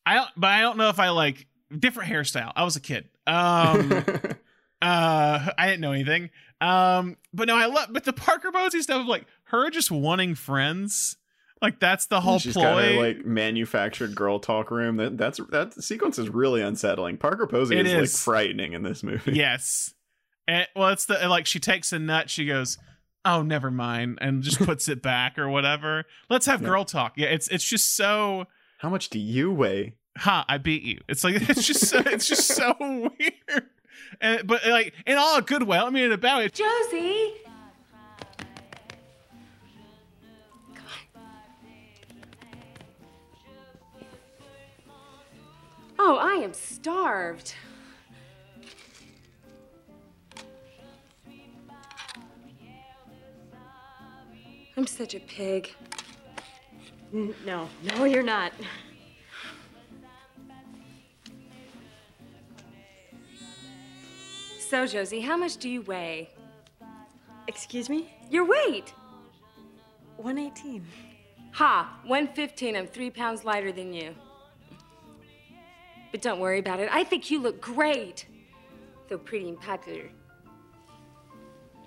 Speaker 2: I don't, but I don't know if I like different hairstyle. I was a kid. Um, uh, I didn't know anything. Um, but no, I love, but the Parker Posey stuff of like her just wanting friends, like that's the whole
Speaker 1: She's
Speaker 2: ploy.
Speaker 1: got her like manufactured girl talk room. That that's that sequence is really unsettling. Parker Posey is like frightening in this movie.
Speaker 2: yes, and well, it's the like she takes a nut. She goes, "Oh, never mind," and just puts it back or whatever. Let's have
Speaker 1: Yeah.
Speaker 2: girl talk. Yeah, it's it's just so.
Speaker 1: How much do you weigh?
Speaker 2: ha i beat you it's like it's just so it's just so weird and but like in all a good way i mean about it
Speaker 9: Josie! Oh, I am starved. I'm such a pig.
Speaker 6: N- No, no, you're not.
Speaker 9: So, Josie, how much do you weigh?
Speaker 6: Excuse me?
Speaker 9: Your weight!
Speaker 6: 118.
Speaker 9: Ha! 115. I'm three pounds lighter than you. But don't worry about it. I think you look great. Though pretty and popular.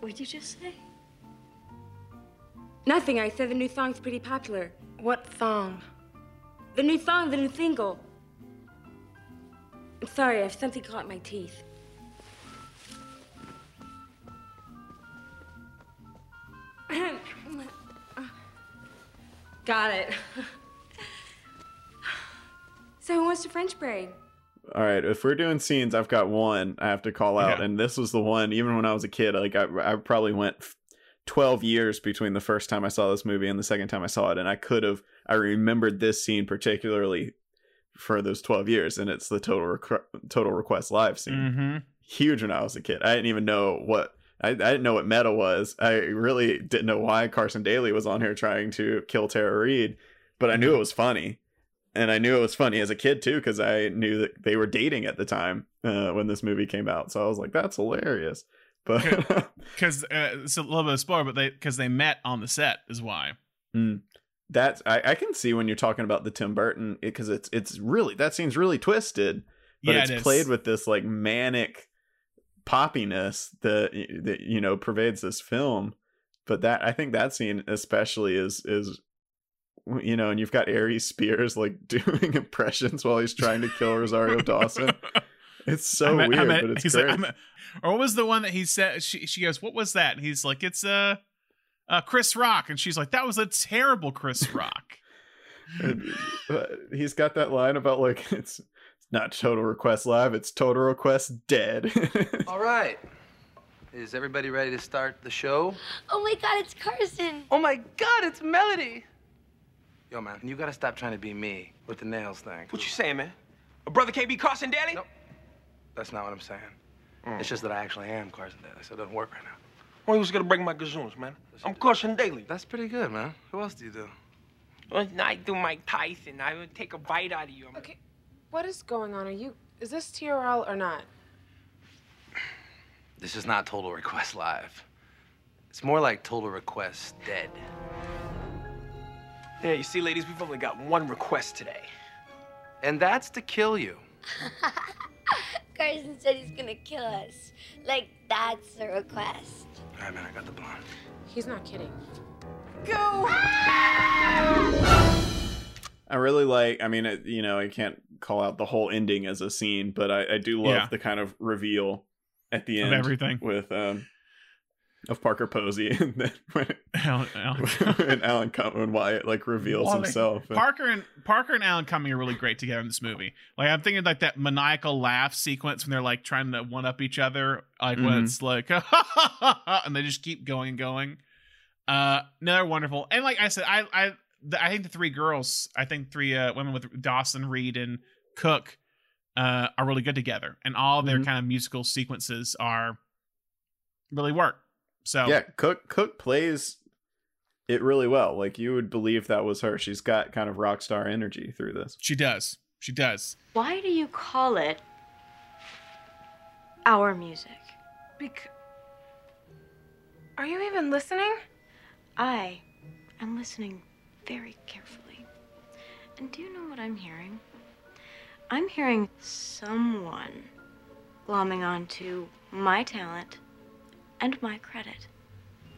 Speaker 6: What'd you just say?
Speaker 9: Nothing. I said the new song's pretty popular.
Speaker 10: What thong?
Speaker 9: The new song, the new single. I'm sorry, I have something caught my teeth. Got it. so who wants to French braid?
Speaker 1: All right, if we're doing scenes, I've got one I have to call out,
Speaker 2: Yeah.
Speaker 1: and this was the one. Even when I was a kid, like I, I probably went twelve years between the first time I saw this movie and the second time I saw it, and I could have I remembered this scene particularly for those twelve years, and it's the total Requ- total request live scene.
Speaker 2: mm-hmm.
Speaker 1: Huge when I was a kid. I didn't even know what I, I didn't know what meta was. I really didn't know why Carson Daly was on here trying to kill Tara Reid, but I knew it was funny and I knew it was funny as a kid too because I knew that they were dating at the time uh, when this movie came out. So I was like, "That's hilarious." But
Speaker 2: because uh, it's a little bit of spoiler but they because they met on the set is why
Speaker 1: Mm. that's I, I can see when you're talking about the Tim Burton because it's it's really that seems really twisted, but
Speaker 2: Yeah,
Speaker 1: it's
Speaker 2: it
Speaker 1: played with this like manic poppiness that that you know pervades this film. But that I think that scene especially is is you know, and you've got Aries Spears like doing impressions while he's trying to kill Rosario Dawson. It's so
Speaker 2: I meant- I
Speaker 1: weird,
Speaker 2: meant-
Speaker 1: but it's
Speaker 2: he's
Speaker 1: great.
Speaker 2: like, I meant- or what was the one that he said she, she goes what was that and he's like it's uh, uh chris rock and she's like that was a terrible chris rock
Speaker 1: And, uh, he's got that line about like it's it's not total request live it's total request dead
Speaker 11: All right. Is everybody ready to start the show?
Speaker 12: Oh my god, it's Carson.
Speaker 11: Oh my God, it's Melody. Yo, man, you gotta stop trying to be me with the nails thing.
Speaker 13: What you saying, man? A brother can't be Carson Daly?
Speaker 11: Nope. That's not what I'm saying. Mm. It's just that I actually am Carson Daly, so it doesn't work right now.
Speaker 13: Well, he was gonna break my gazoons, man. I'm Carson Daly.
Speaker 11: That's pretty good, man. Who else do you do?
Speaker 13: Well, I do Mike Tyson. I would take a bite out of you.
Speaker 10: Okay, what is going on? Are you. Is this TRL or not?
Speaker 11: This is not Total Request Live. It's more like Total Request Dead.
Speaker 13: Yeah, you see, ladies, we've only got one request today.
Speaker 11: And that's to kill you.
Speaker 12: Carson said he's gonna kill us. Like, that's the request.
Speaker 11: All right, man, I got the blonde.
Speaker 10: He's not kidding.
Speaker 12: Go!
Speaker 1: i really like i mean it, you know i can't call out the whole ending as a scene but i, I do love
Speaker 2: Yeah.
Speaker 1: the kind of reveal at the end
Speaker 2: Of
Speaker 1: end
Speaker 2: everything.
Speaker 1: with um of Parker Posey, and then when
Speaker 2: Alan, Alan,
Speaker 1: and Alan when Wyatt like reveals
Speaker 2: Well,
Speaker 1: himself. and-
Speaker 2: Parker and Parker and Alan Cumming are really great together in this movie. Like I'm thinking like that maniacal laugh sequence when they're like trying to one up each other, like when
Speaker 1: Mhm.
Speaker 2: it's like and they just keep going and going. Uh, no, they're wonderful. And like I said, I I the, I think the three girls, I think three uh, women with Dawson, Reid, and Cook, uh, are really good together, and all their
Speaker 1: Mhm.
Speaker 2: kind of musical sequences are really work. So
Speaker 1: yeah, Cook Cook plays it really well. Like you would believe that was her. She's got kind of rock star energy through this.
Speaker 2: she does. She does.
Speaker 6: Why do you call it our music?
Speaker 10: Bec- Are you even listening?
Speaker 6: I am listening very carefully. And do you know what I'm hearing? I'm hearing someone glomming onto my talent and my credit.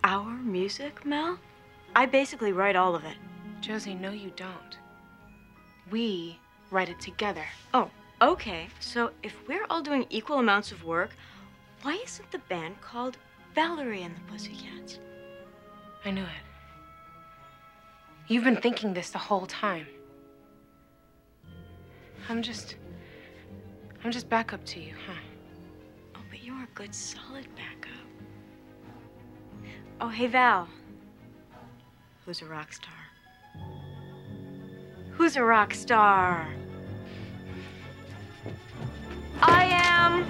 Speaker 6: Our music, Mel? I basically write all of it.
Speaker 10: Josie, no, you don't. We write it together.
Speaker 6: Oh, okay. So if we're all doing equal amounts of work, why isn't the band called Valerie and the Pussycats?
Speaker 10: I knew it. You've been thinking this the whole time. I'm just. I'm just backup to you, huh?
Speaker 6: Oh, but you're a good, solid backup. Oh, hey, Val. Who's a rock star? Who's a rock star? I am.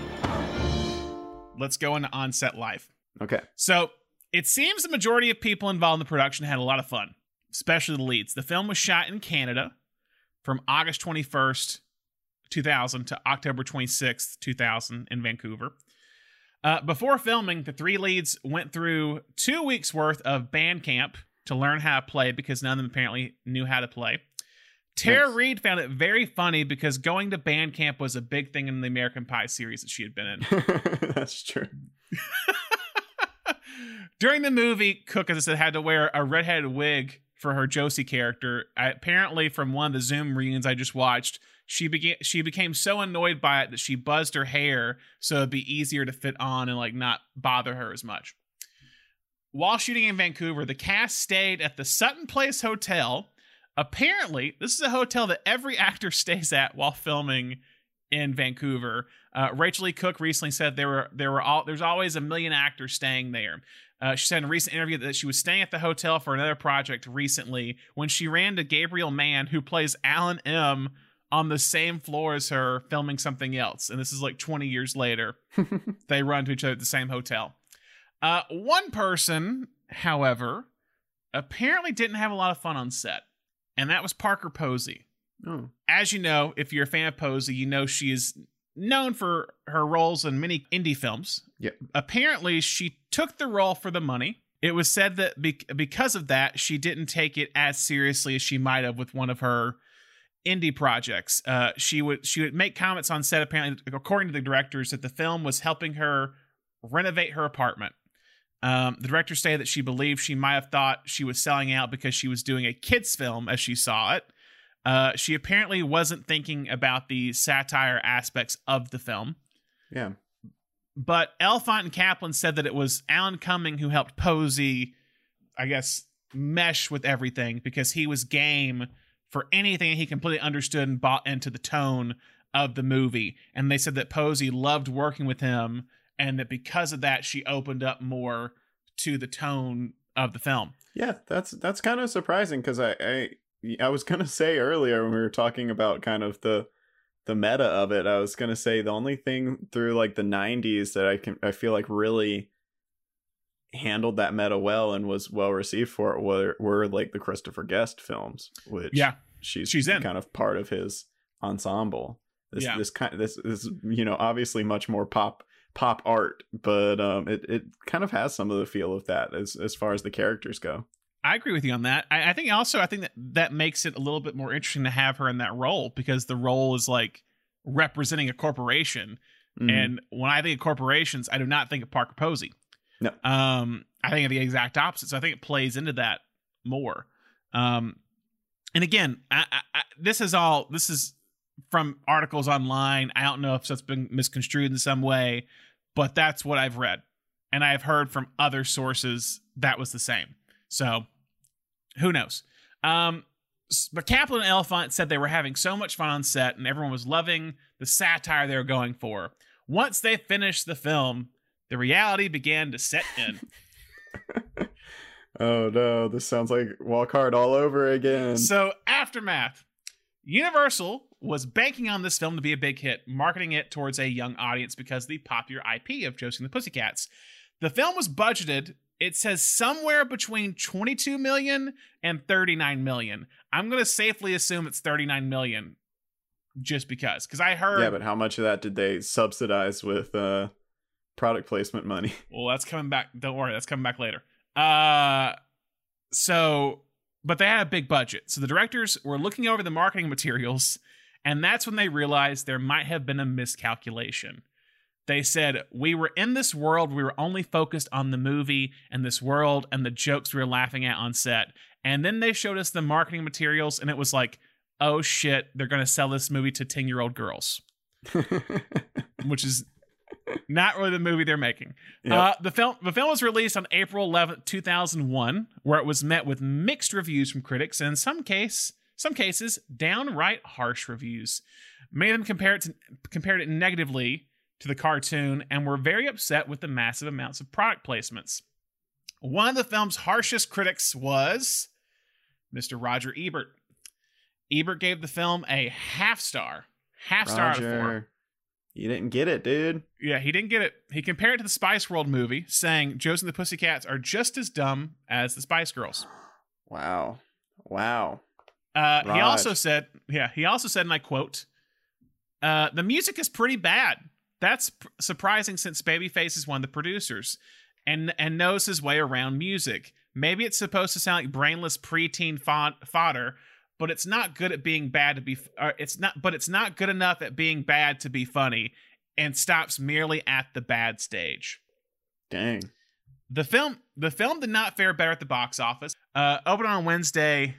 Speaker 2: Let's go into on-set life.
Speaker 1: Okay.
Speaker 2: So it seems the majority of people involved in the production had a lot of fun, especially the leads. The film was shot in Canada from August 21st, 2000 to October 26th, 2000 in Vancouver. Uh, before filming, the three leads went through two weeks worth of band camp to learn how to play because none of them apparently knew how to play. Tara
Speaker 1: Nice.
Speaker 2: Reid found it very funny because going to band camp was a big thing in the American Pie series that she had been in.
Speaker 1: That's true.
Speaker 2: During the movie, Cook, as I said, had to wear a redheaded wig for her Josie character. I, apparently, from one of the Zoom reunions I just watched, she began she became so annoyed by it that she buzzed her hair so it'd be easier to fit on and like not bother her as much. While shooting in Vancouver, the cast stayed at the Sutton Place Hotel. Apparently, this is a hotel that every actor stays at while filming in Vancouver. Uh, Rachael Leigh Cook recently said there were there were all there's always a million actors staying there. Uh, she said in a recent interview that she was staying at the hotel for another project recently when she ran to Gabriel Mann, who plays Alan M, on the same floor as her, filming something else. And this is like 20 years later. they run to each other at the same hotel. Uh, one person, however, apparently didn't have a lot of fun on set, and that was Parker Posey
Speaker 1: Oh.
Speaker 2: as you know, if you're a fan of Posey, you know she is known for her roles in many indie films.
Speaker 1: Yep.
Speaker 2: Apparently, she took the role for the money. It was said that be- because of that, she didn't take it as seriously as she might have with one of her indie projects. Uh, she would she would make comments on set. Apparently, according to the directors, that the film was helping her renovate her apartment. Um, the director stated that she believed she might have thought she was selling out because she was doing a kids film as she saw it. Uh, she apparently wasn't thinking about the satire aspects of the film.
Speaker 1: Yeah.
Speaker 2: But Elfont and Kaplan said that it was Alan Cumming who helped Posey, I guess, mesh with everything because he was game for anything he completely understood and bought into the tone of the movie. And they said that Posey loved working with him and that because of that, she opened up more to the tone of the film.
Speaker 1: Yeah, that's that's kind of surprising because I, I I was gonna say earlier when we were talking about kind of the the meta of it, I was gonna say the only thing through like the '90s that I can I feel like really handled that meta well and was well received for it were were like the Christopher Guest films, which
Speaker 2: Yeah,
Speaker 1: she's
Speaker 2: she's in.
Speaker 1: kind of part of his ensemble. This
Speaker 2: Yeah.
Speaker 1: this kind this is you know obviously much more pop pop art, but um it it kind of has some of the feel of that as as far as the characters go.
Speaker 2: I agree with you on that. I, I think also I think that that makes it a little bit more interesting to have her in that role because the role is like representing a corporation.
Speaker 1: Mhm.
Speaker 2: And when I think of corporations, I do not think of Parker Posey.
Speaker 1: No.
Speaker 2: Um, I think the exact opposite. So I think it plays into that more. Um, and again, I, I, I, this is all this is from articles online. I don't know if that's been misconstrued in some way, but that's what I've read. and I've heard from other sources that was the same. So who knows? Um, but Kaplan and Elfont said they were having so much fun on set, and everyone was loving the satire they were going for. Once they finished the film, the reality began to set in.
Speaker 1: Oh no, this sounds like Walk Hard all over again.
Speaker 2: So, aftermath. Universal was banking on this film to be a big hit, marketing it towards a young audience because of the popular IP of Josie and the Pussycats. The film was budgeted, it says somewhere between 22 million and 39 million. I'm going to safely assume it's 39 million just because cuz I heard
Speaker 1: yeah, but how much of that did they subsidize with uh product placement money?
Speaker 2: Well, that's coming back. Don't worry, that's coming back later. Uh so but they had a big budget. So the directors were looking over the marketing materials and that's when they realized there might have been a miscalculation. They said, "We were in this world, we were only focused on the movie and this world and the jokes we were laughing at on set." And then they showed us the marketing materials and it was like, "Oh shit, they're going to sell this movie to 10-year-old girls." Which is not really the movie they're making.
Speaker 1: Yep.
Speaker 2: Uh, the film the film was released on April 11th, 2001, where it was met with mixed reviews from critics and in some case some cases downright harsh reviews. Many of them compared it to, compared it negatively to the cartoon and were very upset with the massive amounts of product placements. One of the film's harshest critics was Mr. Roger Ebert. Ebert gave the film a half star. Half star out of four.
Speaker 1: You didn't get it, dude.
Speaker 2: Yeah, he didn't get it. He compared it to the Spice World movie, saying Josie and the Pussycats are just as dumb as the Spice Girls.
Speaker 1: Wow. Wow.
Speaker 2: Uh, He also said, yeah, he also said, and I quote, uh, the music is pretty bad. That's p- surprising since Babyface is one of the producers and and knows his way around music. Maybe it's supposed to sound like brainless preteen fod- fodder, but it's not good at being bad to be. Or it's not, but it's not good enough at being bad to be funny, and stops merely at the bad stage.
Speaker 1: Dang.
Speaker 2: The film the film did not fare better at the box office. Uh opened on Wednesday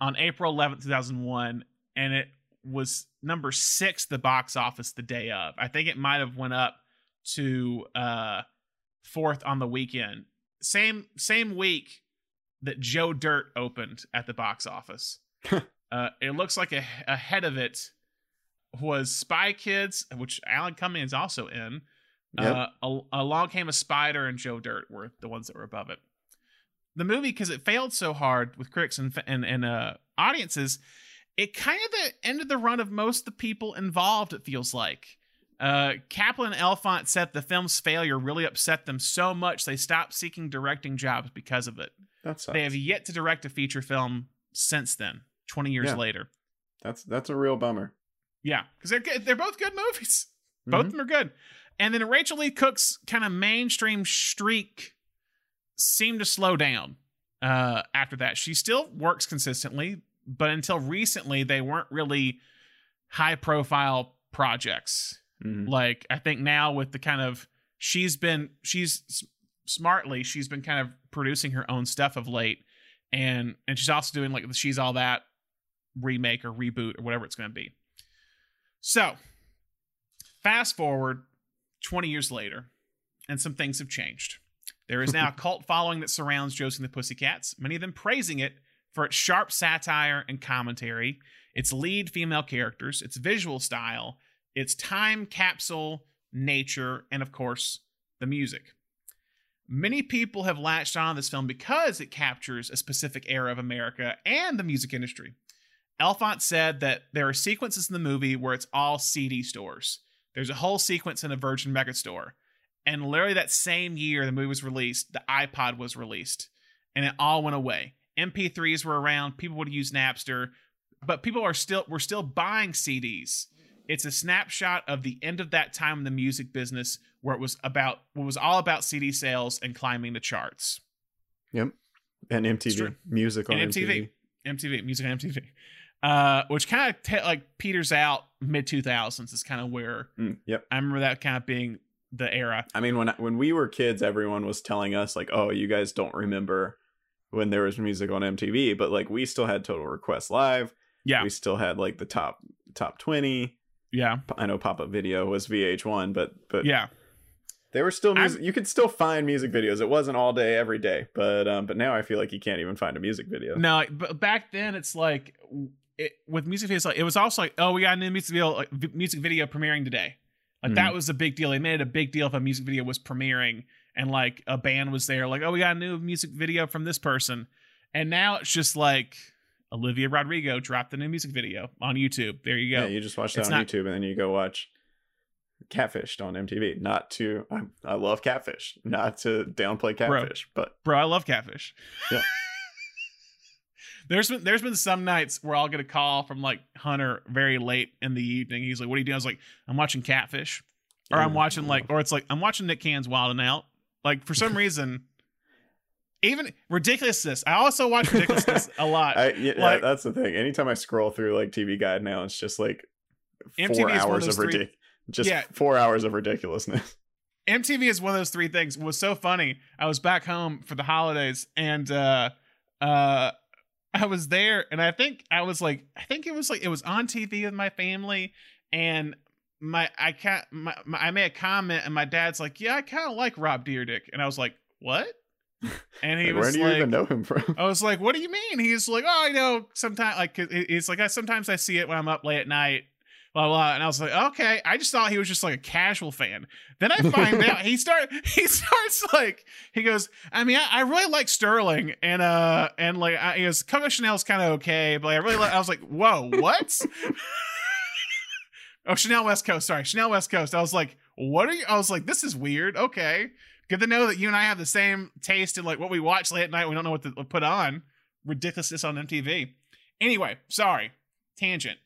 Speaker 2: on April 11th, 2001 and it was number 6 the box office the day of. I think it might have went up to uh fourth on the weekend. Same same week that Joe Dirt opened at the box office. uh it looks like a, ahead of it was Spy Kids, which Alan Cumming is also in.
Speaker 1: Yep.
Speaker 2: Uh, Al- Along Came a Spider and Joe Dirt were the ones that were above it. The movie, because it failed so hard with critics and and, and uh, audiences, it kind of ended the run of most of the people involved. It feels like. Uh, Kaplan and Elfont said the film's failure really upset them so much they stopped seeking directing jobs because of it.
Speaker 1: That's
Speaker 2: They have yet to direct a feature film since then, 20 years
Speaker 1: Yeah.
Speaker 2: later.
Speaker 1: that's that's a real bummer.
Speaker 2: Yeah, because they're good. They're both good movies. Both of them are good. And then Rachael Leigh Cook's kind of mainstream streak seemed to slow down uh, after that. She still works consistently, but until recently, they weren't really high profile projects.
Speaker 1: Mhm.
Speaker 2: Like I think now with the kind of she's been she's smartly she's been kind of producing her own stuff of late, and and she's also doing like the she's all that remake or reboot or whatever it's going to be. So, fast forward 20 years later, and some things have changed. There is now a cult following that surrounds Josie and the Pussycats, many of them praising it for its sharp satire and commentary, its lead female characters, its visual style, its time capsule nature, and of course, the music. Many people have latched on this film because it captures a specific era of America and the music industry. Elfont said that there are sequences in the movie where it's all CD stores. There's a whole sequence in a Virgin Mega store. And literally that same year the movie was released, the iPod was released. And it all went away. MP3s were around, people would use Napster, but people are still were still buying CDs. It's a snapshot of the end of that time in the music business where it was about what was all about CD sales and climbing the charts.
Speaker 1: Yep. And MTV music on
Speaker 2: and
Speaker 1: MTV.
Speaker 2: MTV. MTV, music on MTV. Uh, which kind of ta like peters out mid 2000s is kind of where
Speaker 1: Mm, yep.
Speaker 2: I remember that kind of being the era.
Speaker 1: I mean, when when we were kids, everyone was telling us like, "Oh, you guys don't remember when there was music on MTV," but like we still had Total Request Live.
Speaker 2: Yeah,
Speaker 1: we still had like the top top twenty.
Speaker 2: Yeah,
Speaker 1: I know Pop Up Video was VH1, but but
Speaker 2: Yeah.
Speaker 1: They were still music. You could still find music videos. It wasn't all day, every day, but um, but now I feel like you can't even find a music video.
Speaker 2: No, but back then it's like it, with music videos, like it was also like, oh, we got a new music video, like, music video premiering today. Like that
Speaker 1: Mhm.
Speaker 2: was a big deal. They made it a big deal if a music video was premiering and like a band was there, like, oh, we got a new music video from this person. And now it's just like Olivia Rodrigo dropped a new music video on YouTube. There you go.
Speaker 1: Yeah, you just watch that
Speaker 2: It's
Speaker 1: on
Speaker 2: not-
Speaker 1: YouTube and then you go watch Catfished on MTV. Not to I, I love Catfish, not to downplay Catfish, but
Speaker 2: Bro, I love catfish.
Speaker 1: Yeah.
Speaker 2: there's been there's been some nights where I'll get a call from like Hunter very late in the evening. He's like, "What are you doing?" I was like, "I'm watching Catfish," or I'm
Speaker 1: mm.
Speaker 2: watching like, or it's like I'm watching Nick Cannon's Wild and Out. Like for some reason, even ridiculousness. I also watch ridiculousness a lot.
Speaker 1: I, yeah,
Speaker 2: like
Speaker 1: that's the thing. Anytime I scroll through like TV Guide now, it's just like four
Speaker 2: of
Speaker 1: hours of
Speaker 2: three-
Speaker 1: ridiculous. Just
Speaker 2: Yeah.
Speaker 1: four hours of ridiculousness.
Speaker 2: MTV is one of those three things. It was so funny. I was back home for the holidays and uh uh I was there and I think I was like I think it was like it was on TV with my family and my I can't my, my I made a comment and my dad's like, "Yeah, I kind of like Rob Dyrdek." And I was like, "What?" And he
Speaker 1: Like, where do you
Speaker 2: like
Speaker 1: even know him from?
Speaker 2: I was like, "What do you mean?" He's like, "Oh, I know. Sometimes, like, he- he's like, I sometimes I see it when I'm up late at night." Blah blah. And I was like, "Okay." I just thought he was just like a casual fan. Then I find out he start he starts like he goes. I mean, I, I really like Sterling, and uh, and like I, he goes, Coco Chanel's kind of okay, but like, I really like. I was like, "Whoa, what?" oh, Chanel West Coast. Sorry, Chanel West Coast. I was like, "What are you?" I was like, "This is weird." Okay. Good to know that you and I have the same taste in like what we watch late at night. We don't know what to put on. Ridiculousness on MTV. Anyway, sorry. Tangent.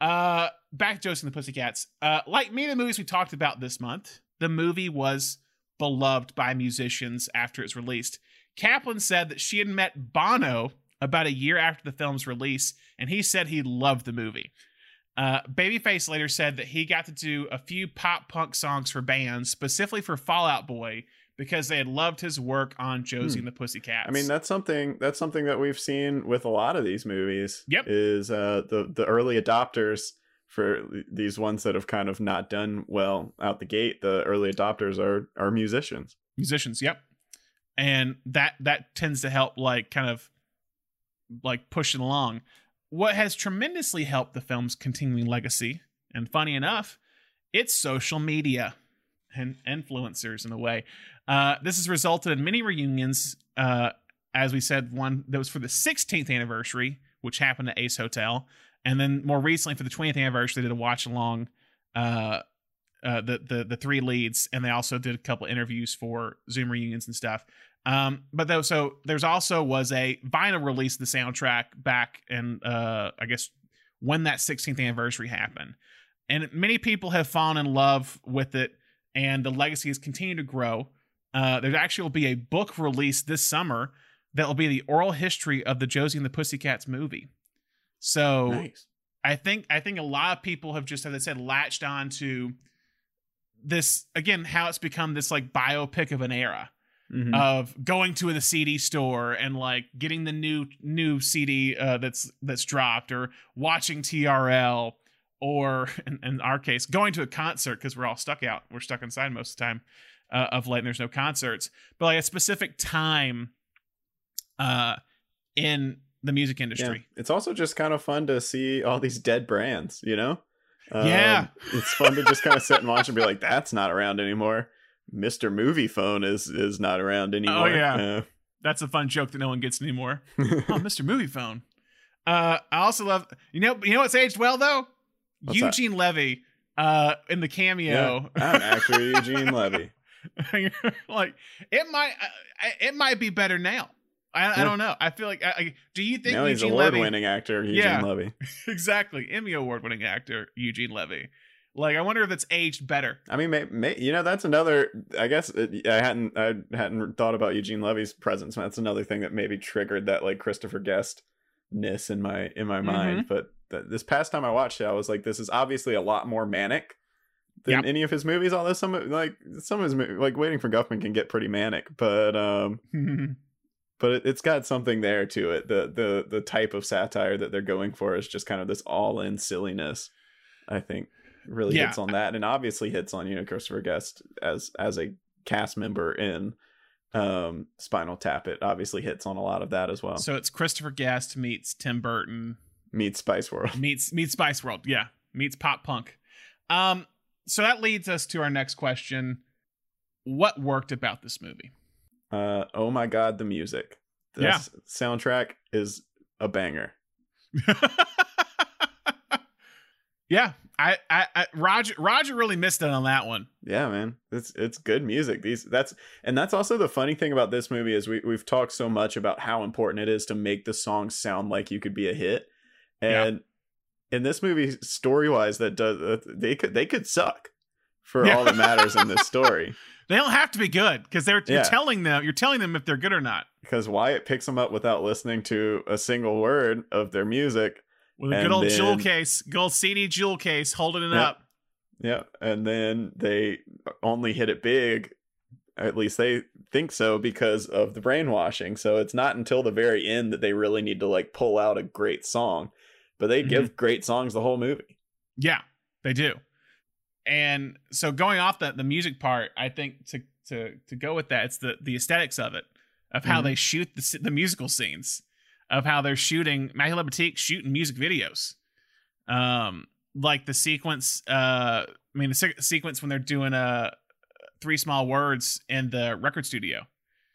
Speaker 2: Uh back to Josie and the Pussycats. Uh like many of the movies we talked about this month, the movie was beloved by musicians after its released. Kaplan said that she had met Bono about a year after the film's release, and he said he loved the movie. Uh, Babyface later said that he got to do a few pop punk songs for bands, specifically for Fall Out Boy, because they had loved his work on Josie
Speaker 1: Hmm.
Speaker 2: and the Pussycats.
Speaker 1: I mean, that's something that's something that we've seen with a lot of these movies.
Speaker 2: Yep.
Speaker 1: Is uh the the early adopters for these ones that have kind of not done well out the gate, the early adopters are are musicians.
Speaker 2: musicians yep and that that tends to help like kind of like pushing along what has tremendously helped the film's continuing legacy and funny enough it's social media and influencers in a way uh, this has resulted in many reunions uh, as we said one that was for the 16th anniversary which happened at ace hotel and then more recently for the 20th anniversary they did a watch along uh, uh, the the the three leads, and they also did a couple interviews for Zoom reunions and stuff. Um, but though, so there's also was a vinyl release of the soundtrack back in uh, I guess when that 16th anniversary happened, and many people have fallen in love with it, and the legacy has continued to grow. Uh, there actually will be a book released this summer that will be the oral history of the Josie and the Pussycats movie. So
Speaker 1: Nice.
Speaker 2: I think I think a lot of people have just, as I said, latched on to this again, how it's become this like biopic of an era
Speaker 1: Mhm.
Speaker 2: of going to the CD store and like getting the new new CD uh, that's that's dropped, or watching TRL, or in, in our case, going to a concert because we're all stuck out. We're stuck inside most of the time uh, of late, and there's no concerts. But like a specific time uh, in the music
Speaker 1: Yeah.
Speaker 2: industry.
Speaker 1: It's also just kind of fun to see all these dead brands, you know?
Speaker 2: Yeah.
Speaker 1: Um, it's fun to just kind of sit and watch and be like, that's not around anymore. Mr. Movie Phone is is not around anymore.
Speaker 2: Oh yeah,
Speaker 1: Uh,
Speaker 2: that's a fun joke that no one gets anymore. oh, Mr. Movie Phone. Uh, I also love you know you know what's aged well though.
Speaker 1: What's that?
Speaker 2: Eugene Levy, uh, in the
Speaker 1: yeah,
Speaker 2: cameo.
Speaker 1: I'm actor Eugene Levy.
Speaker 2: like it might uh, it might be better now. I, I don't know. I feel like I, I- do you think
Speaker 1: now he's
Speaker 2: Eugene
Speaker 1: award winning actor Eugene
Speaker 2: Yeah.
Speaker 1: Levy.
Speaker 2: exactly, Emmy award winning actor Eugene Levy. Like I wonder if it's aged better.
Speaker 1: I mean, may, may, you know, that's another. I guess it, I hadn't I hadn't thought about Eugene Levy's presence. That's another thing that maybe triggered that like Christopher Guest ness in my in my
Speaker 2: Mm-hmm.
Speaker 1: mind. But th- this past time I watched it, I was like, this is obviously a lot more manic than
Speaker 2: Yep.
Speaker 1: any of his movies. Although some like some of his like Waiting for Guffman can get pretty manic, but um, but it, it's got something there to it. The the the type of satire that they're going for is just kind of this all in silliness. I think really
Speaker 2: Yeah.
Speaker 1: hits on that, and obviously hits on you know Christopher Guest as as a cast member in um Spinal Tap. It obviously hits on a lot of that as well.
Speaker 2: So it's Christopher Guest meets Tim Burton
Speaker 1: meets Spice World.
Speaker 2: meets meets Spice World. Yeah, meets pop punk. Um, so that leads us to our next question: What worked about this movie?
Speaker 1: Uh, oh my god, the music. The
Speaker 2: Yeah.
Speaker 1: soundtrack is a banger.
Speaker 2: Yeah, I, I, I Roger Roger really missed it on that one.
Speaker 1: Yeah, man. It's it's good music. These that's and that's also the funny thing about this movie is we we've talked so much about how important it is to make the song sound like you could be a hit. And in this movie story wise that does uh, they could they could suck for
Speaker 2: Yeah.
Speaker 1: all that matters in this story.
Speaker 2: They don't have to be good because they're you're
Speaker 1: Yeah.
Speaker 2: telling them you're telling them if they're good or not
Speaker 1: Because Wyatt picks them up without listening to a single word of their music.
Speaker 2: With a good old jewel case, good old CD jewel case, holding it up.
Speaker 1: Yeah, and then they only hit it big. At least they think so because of the brainwashing. So it's not until the very end that they really need to like pull out a great song. But they give great songs the whole movie.
Speaker 2: Yeah, they do. And so going off that the music part, I think to to to go with that, it's the the aesthetics of it, of how
Speaker 1: Mhm.
Speaker 2: they shoot the the musical scenes, of how they're shooting Matthew Libatique shooting music videos, um, like the sequence. Uh, I mean the se- sequence when they're doing uh three small words in the record studio.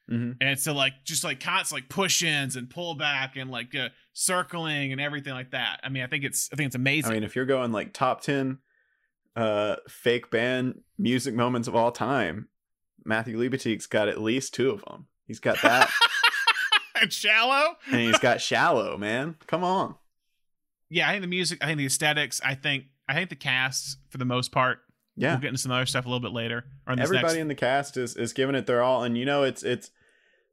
Speaker 1: Mm-hmm.
Speaker 2: And it's so like just like constant like push ins and pull back and like uh, circling and everything like that. I mean, I think it's I think it's amazing.
Speaker 1: I mean, if you're going like top 10 uh fake band music moments of all time, Matthew Libatique's got at least two of them. He's got that
Speaker 2: and shallow.
Speaker 1: and he's got Shallow, man. Come on.
Speaker 2: yeah, I think the music, I think the aesthetics, I think I think the cast for the most part.
Speaker 1: Yeah.
Speaker 2: we'll get into some other stuff a little bit later. Or in this
Speaker 1: everybody
Speaker 2: next-
Speaker 1: in the cast is is giving it their all and you know it's it's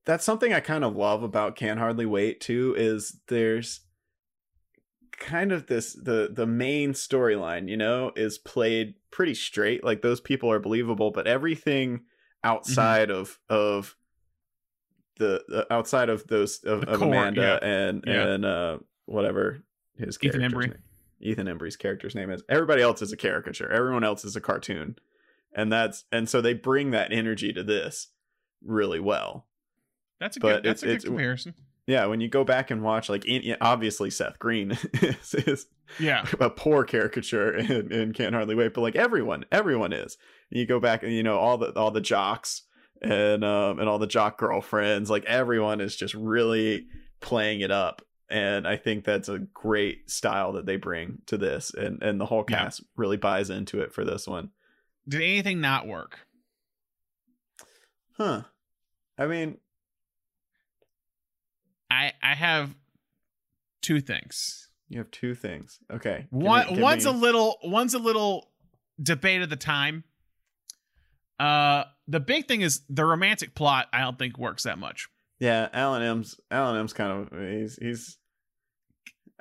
Speaker 1: that's something i kind of love about can hardly wait too is there's kind of this the the main storyline you know is played pretty straight like those people are believable but everything mm-hmm. outside of of the, the outside of those of, of
Speaker 2: core,
Speaker 1: amanda
Speaker 2: yeah.
Speaker 1: and
Speaker 2: Yeah.
Speaker 1: and uh whatever his
Speaker 2: Ethan Embry.
Speaker 1: name- Ethan Embry's character's name is. Everybody else is a caricature. Everyone else is a cartoon. And that's and so they bring that energy to this really well.
Speaker 2: that's a
Speaker 1: but
Speaker 2: good that's a good comparison.
Speaker 1: Yeah, when you go back and watch like in, obviously Seth Green is, is
Speaker 2: Yeah,
Speaker 1: a poor caricature and, in Can't Hardly Wait, but like everyone, everyone is. And you go back and you know all the all the jocks and um and all the jock girlfriends, like everyone is just really playing it up. And I think that's a great style that they bring to this, and and the whole
Speaker 2: Yeah.
Speaker 1: cast really buys into it for this one.
Speaker 2: did anything not work?
Speaker 1: Huh? I mean,
Speaker 2: I I have two things.
Speaker 1: you have two things. Okay, give me-
Speaker 2: One
Speaker 1: give
Speaker 2: one's
Speaker 1: me-
Speaker 2: a little one's a little debate of the time. Uh, the big thing is the romantic plot. I don't think works that much.
Speaker 1: Yeah, Alan M's Alan M's kind of he's he's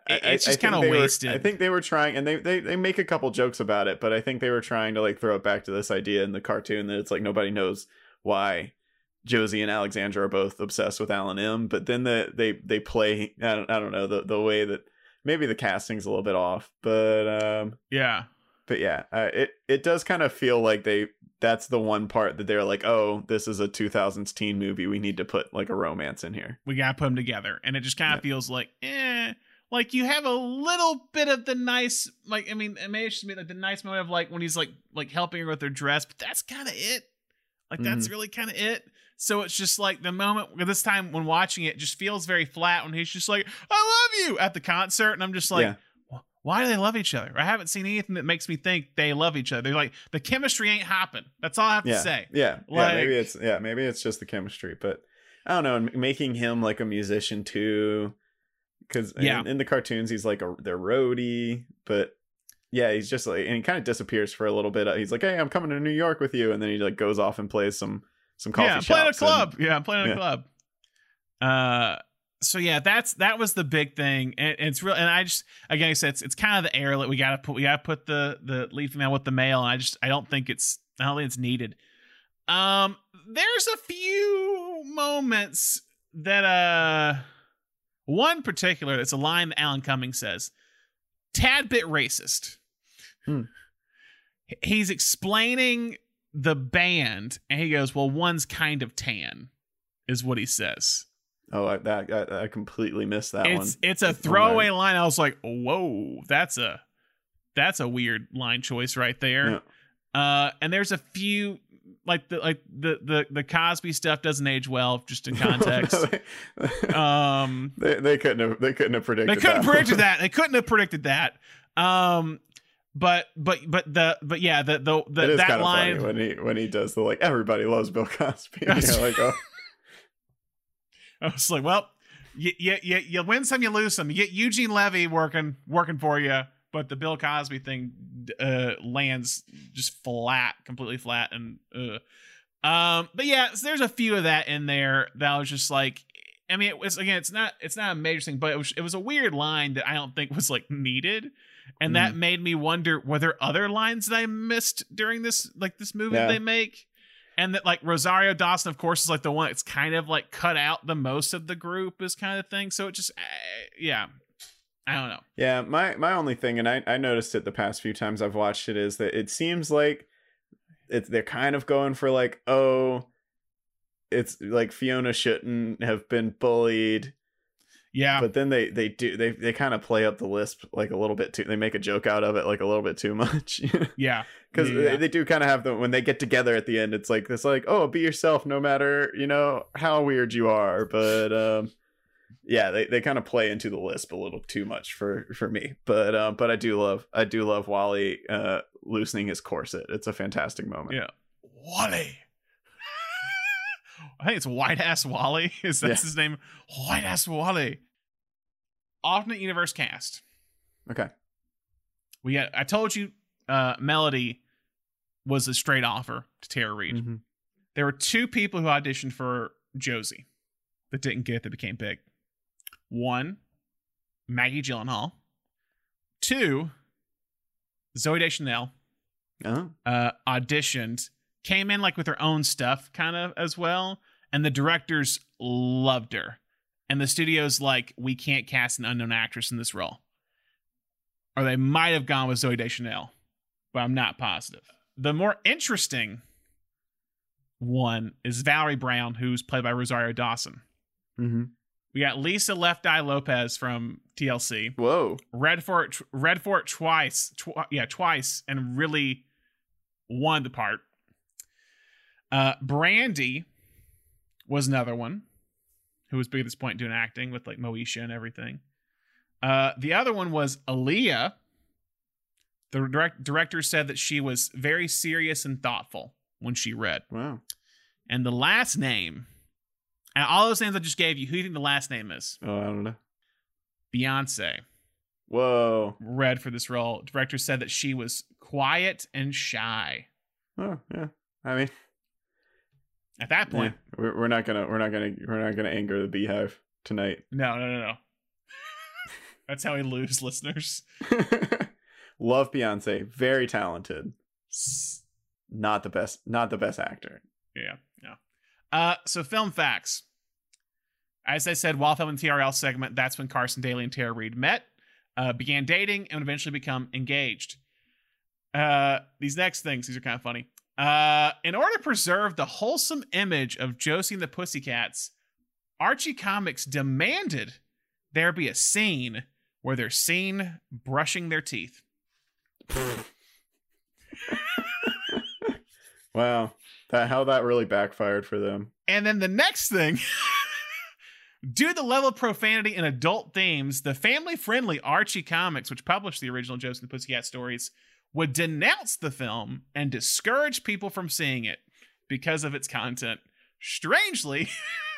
Speaker 1: I-
Speaker 2: it's just
Speaker 1: they were-
Speaker 2: wasted.
Speaker 1: I think they were trying and they, they they make a couple jokes about it, but I think they were trying to like throw it back to this idea in the cartoon that it's like nobody knows why Josie and Alexandra are both obsessed with Alan M, but then the they they play I don't, I don't know the the way that maybe the casting's a little bit off, but um
Speaker 2: Yeah,
Speaker 1: but yeah, uh, it it does kind of feel like they that's the one part that they're like, "Oh, this is a 2000s teen movie. We need to put like a romance in here."
Speaker 2: we gotta put them together, and it just kind of feels like, eh, like you have a little bit of the nice, like I mean, it may just be like the nice moment of like when he's like like helping her with her dress, but that's kind of it. Like that's
Speaker 1: Mhm.
Speaker 2: really kind of it. So it's just like the moment this time when watching it just feels very flat when he's just like, "I love you" at the concert, and I'm just like,
Speaker 1: Yeah.
Speaker 2: "Wh- why do they love each other? I haven't seen anything that makes me think they love each other. They're like the chemistry ain't hopping. That's all I have
Speaker 1: yeah,
Speaker 2: to say.
Speaker 1: Yeah,
Speaker 2: Like-
Speaker 1: yeah. Maybe it's yeah, maybe it's just the chemistry, but I don't know. and Making him like a musician too, because
Speaker 2: Yeah.
Speaker 1: in, in the cartoons he's like a their roadie, but yeah, he's just like and he kind of disappears for a little bit. He's like, "Hey, I'm coming to New York with you," and then he like goes off and plays some some coffee
Speaker 2: yeah, I'm playing a
Speaker 1: shops and-
Speaker 2: club. yeah, I'm playing a
Speaker 1: Yeah.
Speaker 2: club. Uh, so yeah, that's that was the big thing, and it's real. And I just again, I said it's, it's kind of the air that we gotta put. We gotta put the the lead female with the male, and I just I don't think it's I don't think it's needed. Um, there's a few moments that uh, one particular. that's a line that Alan Cummings says, "Tad bit racist."
Speaker 1: Hmm.
Speaker 2: He's explaining the band, and he goes, "Well, one's kind of tan," is what he says.
Speaker 1: Oh, I, that I, I completely missed that
Speaker 2: it's
Speaker 1: one.
Speaker 2: it's a throwaway line. I was like, "Whoa, that's a that's a weird line choice right there." Uh, and there's a few like the like the the the Cosby stuff doesn't age well, just in context. um,
Speaker 1: they they couldn't have they couldn't have predicted.
Speaker 2: they couldn't
Speaker 1: that.
Speaker 2: predict that. They couldn't have predicted that. Um, but but but the but yeah the the, the that line
Speaker 1: funny when he when he does the like everybody loves Bill Cosby. You know, like oh,
Speaker 2: I was like, well, you, you, you, you win some, you lose some. You get Eugene Levy working working for you, but the Bill Cosby thing uh, lands just flat, completely flat, and uh. um. But yeah, so there's a few of that in there that was just like, I mean, it was again, it's not it's not a major thing, but it was it was a weird line that I don't think was like needed. And that
Speaker 1: Mm.
Speaker 2: made me wonder were there other lines that I missed during this like this movie
Speaker 1: Yeah.
Speaker 2: they make? And that like Rosario Dawson, of course, is like the one that's kind of like cut out the most of the group, is kind of thing. So it just, uh, yeah, I don't know.
Speaker 1: Yeah, my my only thing, and I I noticed it the past few times I've watched it, is that it seems like it's they're kind of going for like oh, it's like Fiona shouldn't have been bullied.
Speaker 2: Yeah,
Speaker 1: but then they they do they they kind of play up the lisp like a little bit too. They make a joke out of it like a little bit too much.
Speaker 2: Yeah,
Speaker 1: because
Speaker 2: Yeah.
Speaker 1: they, they do kind of have the when they get together at the end. It's like it's like oh, be yourself no matter you know how weird you are. But um, yeah, they, they kind of play into the lisp a little too much for for me. But um, but I do love I do love Wally uh loosening his corset. It's a fantastic moment.
Speaker 2: Yeah, Wally. I think it's White Ass Wally. Is that
Speaker 1: Yeah.
Speaker 2: his name? White Ass Wally. Alternate universe cast.
Speaker 1: Okay.
Speaker 2: We got. I told you, uh, Melody was a straight offer to Tara Reid.
Speaker 1: Mm-hmm.
Speaker 2: There were two people who auditioned for Josie that didn't get it, that became big. One, Maggie Gyllenhaal. Two, Zooey Deschanel
Speaker 1: Oh.
Speaker 2: uh, auditioned, came in like with her own stuff kind of as well, and the directors loved her. And the studio's like, we can't cast an unknown actress in this role. Or they might have gone with Zooey Deschanel, but I'm not positive. The more interesting one is Valerie Brown, who's played by Rosario Dawson.
Speaker 1: Mm-hmm.
Speaker 2: We got Lisa Left Eye Lopez from TLC.
Speaker 1: Whoa.
Speaker 2: Read for it, read for it twice. Tw- yeah, twice, and really won the part. Uh, Brandy was another one who was big at this point doing acting with like Moesha and everything. Uh, the other one was Aaliyah. The direct- director said that she was very serious and thoughtful when she read.
Speaker 1: Wow.
Speaker 2: And the last name, and all those names I just gave you, who do you think the last name is?
Speaker 1: Oh, I don't know.
Speaker 2: Beyonce.
Speaker 1: Whoa.
Speaker 2: Read for this role. Director said that she was quiet and shy.
Speaker 1: Oh yeah. I mean,
Speaker 2: At that point,
Speaker 1: yeah, we're, we're not gonna we're not gonna we're not gonna anger the beehive tonight.
Speaker 2: no, no, no, no. That's how we lose listeners.
Speaker 1: Love Beyonce, very talented. Not the best, not the best actor.
Speaker 2: Yeah, yeah. Uh, so film facts. As I said, while filming the TRL segment, that's when Carson Daly and Tara Reid met, uh, began dating, and would eventually become engaged. Uh, these next things, these are kind of funny. Uh, in order to preserve the wholesome image of Josie and the Pussycats, Archie Comics demanded there be a scene where they're seen brushing their teeth.
Speaker 1: Wow, that how that really backfired for them.
Speaker 2: And then the next thing, due to the level of profanity and adult themes, the family-friendly Archie Comics, which published the original Josie and the Pussycat stories, would denounce the film and discourage people from seeing it because of its content. Strangely,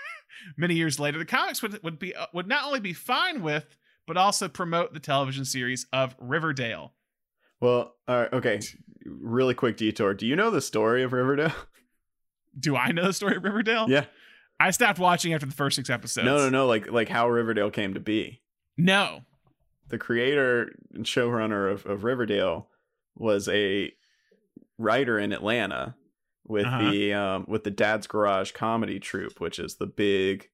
Speaker 2: many years later, the comics would, would be uh, would not only be fine with, but also promote the television series of Riverdale.
Speaker 1: Well, all right, okay. Really quick detour. Do you know the story of Riverdale?
Speaker 2: Do I know the story of Riverdale?
Speaker 1: yeah.
Speaker 2: I stopped watching after the first six episodes.
Speaker 1: No, no, no. Like like how Riverdale came to be.
Speaker 2: No.
Speaker 1: The creator and showrunner of, of Riverdale was a writer in Atlanta with
Speaker 2: Uh-huh.
Speaker 1: the um with the Dad's Garage comedy troupe, which is the big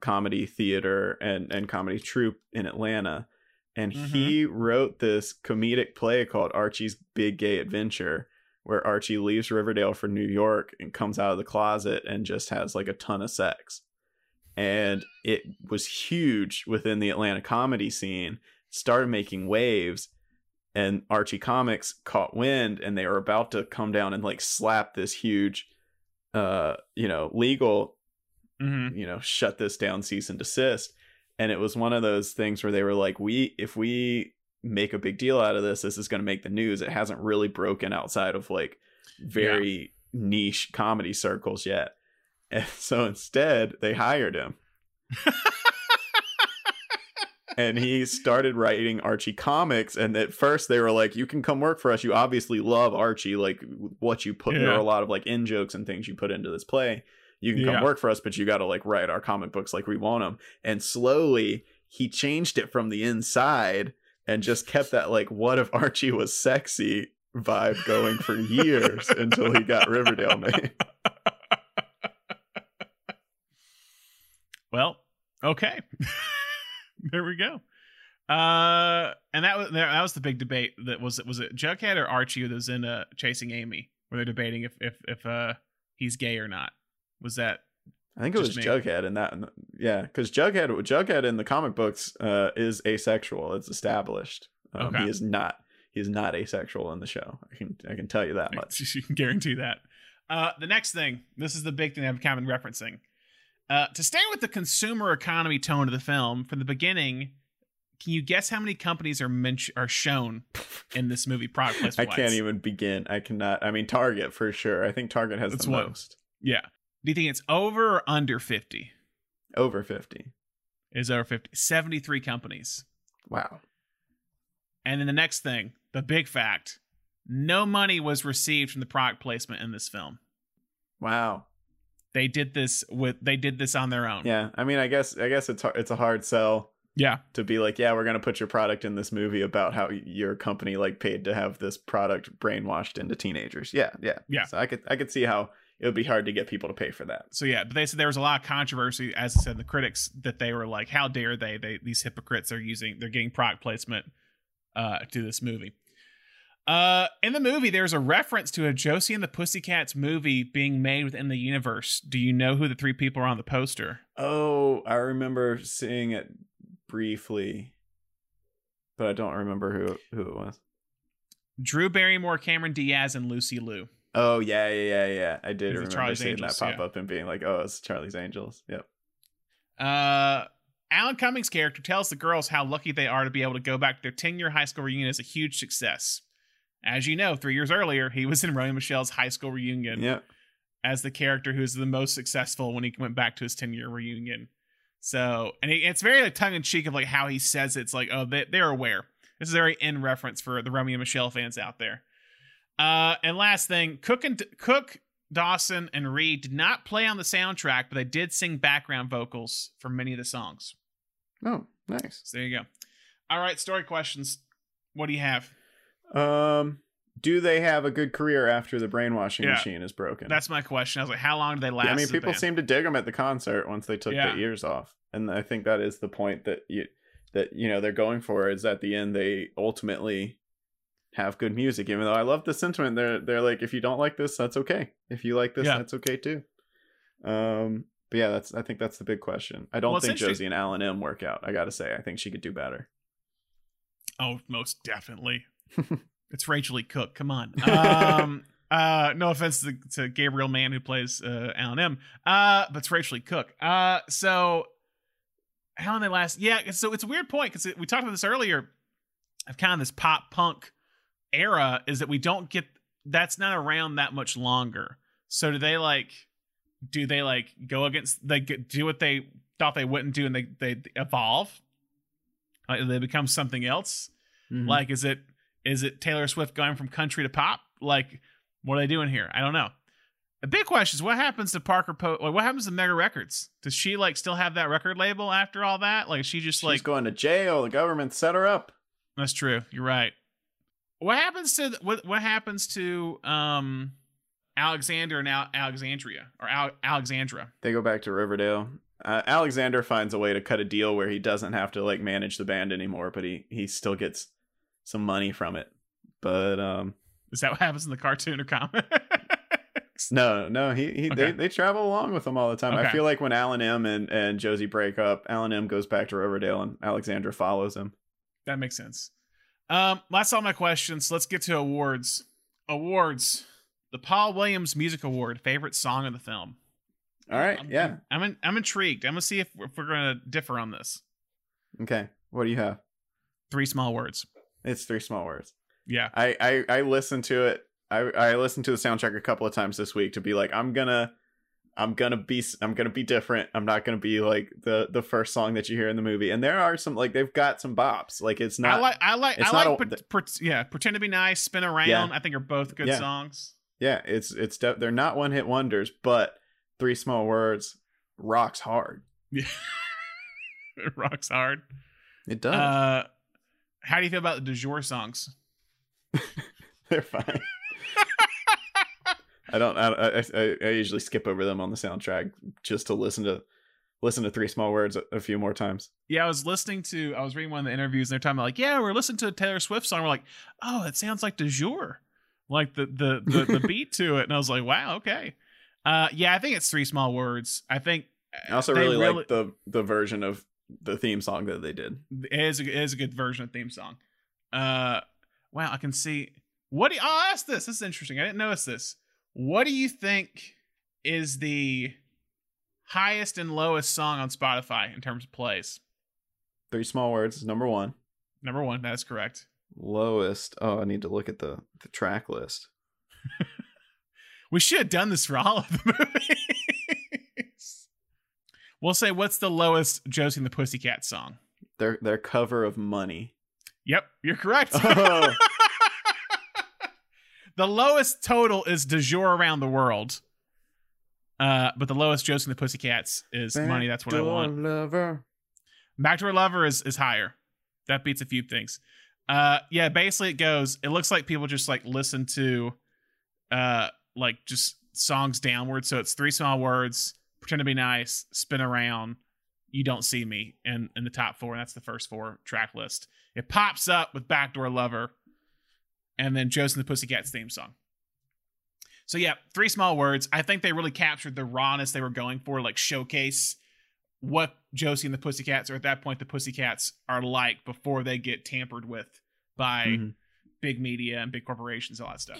Speaker 1: comedy theater and and comedy troupe in Atlanta. And
Speaker 2: Mhm.
Speaker 1: he wrote this comedic play called Archie's Big Gay Adventure where Archie leaves Riverdale for New York and comes out of the closet and just has like a ton of sex. And it was huge within the Atlanta comedy scene, started making waves, and Archie Comics caught wind and they were about to come down and like slap this huge uh you know legal
Speaker 2: Mhm.
Speaker 1: you know shut this down cease and desist. And it was one of those things where they were like we if we make a big deal out of this this is going to make the news. It hasn't really broken outside of like very niche comedy circles yet. And so instead they hired him and he started writing Archie comics. And at first, they were like, "You can come work for us. You obviously love Archie. Like what you put. There are a lot of like in jokes and things you put into this play. You can
Speaker 2: Yeah.
Speaker 1: come work for us, but you got to like write our comic books like we want them." And slowly, he changed it from the inside and just kept that like, "What if Archie was sexy?" vibe going for years until he got Riverdale made.
Speaker 2: Well, okay. there we go. Uh, and that was that was the big debate. That was was it Jughead or Archie that was in uh, Chasing Amy, where they're debating if if if uh he's gay or not. Was that?
Speaker 1: I think it was
Speaker 2: me?
Speaker 1: Jughead in that. Yeah, because Jughead, Jughead in the comic books uh, is asexual. It's established. Um,
Speaker 2: Okay.
Speaker 1: He is not. He is not asexual in the show. I can I can tell you that much.
Speaker 2: You can guarantee that. Uh, the next thing, this is the big thing I've kind of been referencing. Uh, to stay with the consumer economy tone of the film from the beginning, can you guess how many companies are men- are shown in this movie? Product placement?
Speaker 1: I can't even begin. I cannot. I mean, Target for sure. I think Target has
Speaker 2: That's
Speaker 1: the most.
Speaker 2: Yeah. Do you think it's over or under fifty?
Speaker 1: Over fifty.
Speaker 2: Is over 50. 73 companies.
Speaker 1: Wow.
Speaker 2: And then the next thing, the big fact: no money was received from the product placement in this film.
Speaker 1: Wow.
Speaker 2: They did this with they did this on their own.
Speaker 1: Yeah. I mean, I guess I guess it's har- it's a hard sell.
Speaker 2: Yeah.
Speaker 1: To be like, yeah, we're gonna put your product in this movie about how your company like paid to have this product brainwashed into teenagers. Yeah, yeah,
Speaker 2: Yeah.
Speaker 1: So I could I could see how it would be hard to get people to pay for that.
Speaker 2: So yeah, but they said there was a lot of controversy, as I said, the critics that they were like, "How dare they? They these hypocrites are using they're getting product placement uh, to this movie." Uh, in the movie, there's a reference to a Josie and the Pussycats movie being made within the universe. Do you know who the three people are on the poster?
Speaker 1: Oh, I remember seeing it briefly, but I don't remember who who it was.
Speaker 2: Drew Barrymore, Cameron Diaz, and Lucy Liu.
Speaker 1: Oh yeah, yeah, yeah, yeah. I did remember
Speaker 2: Charlie's
Speaker 1: seeing
Speaker 2: Angels,
Speaker 1: that pop
Speaker 2: yeah.
Speaker 1: up and being like, "Oh, it's Charlie's Angels." Yep.
Speaker 2: Uh, Alan Cummings' character tells the girls how lucky they are to be able to go back to their 10 year high school reunion as a huge success. As you know, three years earlier, he was in Romy and Michele's high school reunion
Speaker 1: Yep.
Speaker 2: as the character who's the most successful when he went back to his 10 year reunion. So, and it, it's very like tongue in cheek of like how he says it. it's like, oh, they, they're aware. This is very in reference for the Romy and Michele fans out there. Uh, and last thing, Cook and Cook, Dawson, and Reid did not play on the soundtrack, but they did sing background vocals for many of the songs.
Speaker 1: Oh, nice.
Speaker 2: So there you go. All right, story questions. What do you have?
Speaker 1: Um, do they have a good career after the brainwashing
Speaker 2: Yeah.
Speaker 1: machine is broken?
Speaker 2: That's my question. I was like, how long do they last?
Speaker 1: I mean, people seem to dig them at the concert once they took
Speaker 2: Yeah.
Speaker 1: the ears off, and I think that is the point that you that you know they're going for is at the end they ultimately have good music. Even though I love the sentiment, they're they're like, if you don't like this, that's okay. If you like this,
Speaker 2: Yeah.
Speaker 1: that's okay too. Um, but yeah, that's I think that's the big question. I don't
Speaker 2: Well,
Speaker 1: think Josie and Alan M work out. I got to say, I think she could do better.
Speaker 2: Oh, most definitely. It's Rachel E. Cook. Come on. Um, uh, no offense to, to Gabriel Mann who plays uh, Alan M. Uh, but it's Rachel E. Cook. Uh, so how long they last? Yeah. So it's a weird point because we talked about this earlier. Of kind of this pop punk era is that we don't get that's not around that much longer. So do they like? Do they like go against? They do what they thought they wouldn't do, and they they evolve. Like they become something else.
Speaker 1: Mhm.
Speaker 2: Like, is it is it Taylor Swift going from country to pop? Like, what are they doing here? I don't know. The big question is what happens to Parker Po? Like, what happens to Mega Records? Does she like still have that record label after all that? Like, is she just like
Speaker 1: She's
Speaker 2: like
Speaker 1: going to jail. The government set her up.
Speaker 2: that's true. You're right. What happens to what? What happens to um Alexander and Al- Alexandria or Al- Alexandra?
Speaker 1: They go back to Riverdale. Uh, Alexander finds a way to cut a deal where he doesn't have to like manage the band anymore, but he he still gets some money from it. But um,
Speaker 2: Is that what happens in the cartoon or comic?
Speaker 1: No, no, he, he they,
Speaker 2: Okay.
Speaker 1: they travel along with him all the time. I feel like when Alan M and, and Josie break up, Alan M goes back to Riverdale and Alexandra follows him.
Speaker 2: That makes sense. Um, that's all my questions. Let's get to awards. Awards. The Paul Williams Music Award, favorite song of the film.
Speaker 1: All right,
Speaker 2: I'm,
Speaker 1: yeah.
Speaker 2: I'm in, I'm intrigued. I'm gonna see if, if we're gonna differ on this.
Speaker 1: Okay. What do you have?
Speaker 2: Three small words.
Speaker 1: It's three small words.
Speaker 2: Yeah.
Speaker 1: I I, I listened to it. I I listened to the soundtrack a couple of times this week to be like, I'm gonna I'm gonna be I'm gonna be different. I'm not gonna be like the the first song that you hear in the movie. And there are some like they've got some bops. Like it's not
Speaker 2: I like I like I like
Speaker 1: a-
Speaker 2: pre- pre- yeah, pretend to be nice, spin around.
Speaker 1: Yeah.
Speaker 2: I think are both good
Speaker 1: Yeah.
Speaker 2: songs.
Speaker 1: yeah, it's it's de- they're not one hit wonders, but three small words rocks hard.
Speaker 2: Yeah. it rocks hard.
Speaker 1: It does.
Speaker 2: Uh, how do you feel about the du jour songs?
Speaker 1: They're fine. I don't. I, I I usually skip over them on the soundtrack just to listen to listen to three small words a, a few more times.
Speaker 2: Yeah, I was listening to, I was reading one of the interviews, and they're talking about like, yeah, we're listening to a Taylor Swift song. We're like, oh, it sounds like du jour, like the the the, the beat to it, and I was like, wow, okay. Uh, yeah, I think it's three small words. I think
Speaker 1: I also
Speaker 2: they
Speaker 1: really, like the the version of the theme song that they did.
Speaker 2: it is a, it is a good version of theme song. Uh, wow, I can see. What do you, I'll ask this. This is interesting. I didn't notice this. What do you think is the highest and lowest song on Spotify in terms of plays?
Speaker 1: Three small words is number one.
Speaker 2: Number one, that's correct.
Speaker 1: Lowest. Oh, I need to look at the the track list.
Speaker 2: We should have done this for all of the movies. We'll say, what's the lowest Josie and the Pussycat song?
Speaker 1: Their their cover of Money.
Speaker 2: Yep, you're correct.
Speaker 1: Oh.
Speaker 2: the lowest total is Du Jour Around the World. Uh, but the lowest Josie and the Pussycats is Money. That's what I want.
Speaker 1: Lover.
Speaker 2: Backdoor Lover is, is higher. That beats a few things. Uh, yeah, basically it goes. It looks like people just like listen to, uh, like just songs downward. So it's three small words. Pretend to be nice. Spin around. You don't see me. And in the top four, and that's the first four track list. It pops up with Backdoor Lover, and then Josie and the Pussycats theme song. So yeah, three small words. I think they really captured the rawness they were going for, like showcase what Josie and the Pussycats, or at that point the Pussycats, are like before they get tampered with by
Speaker 1: Mhm.
Speaker 2: big media and big corporations, all that stuff.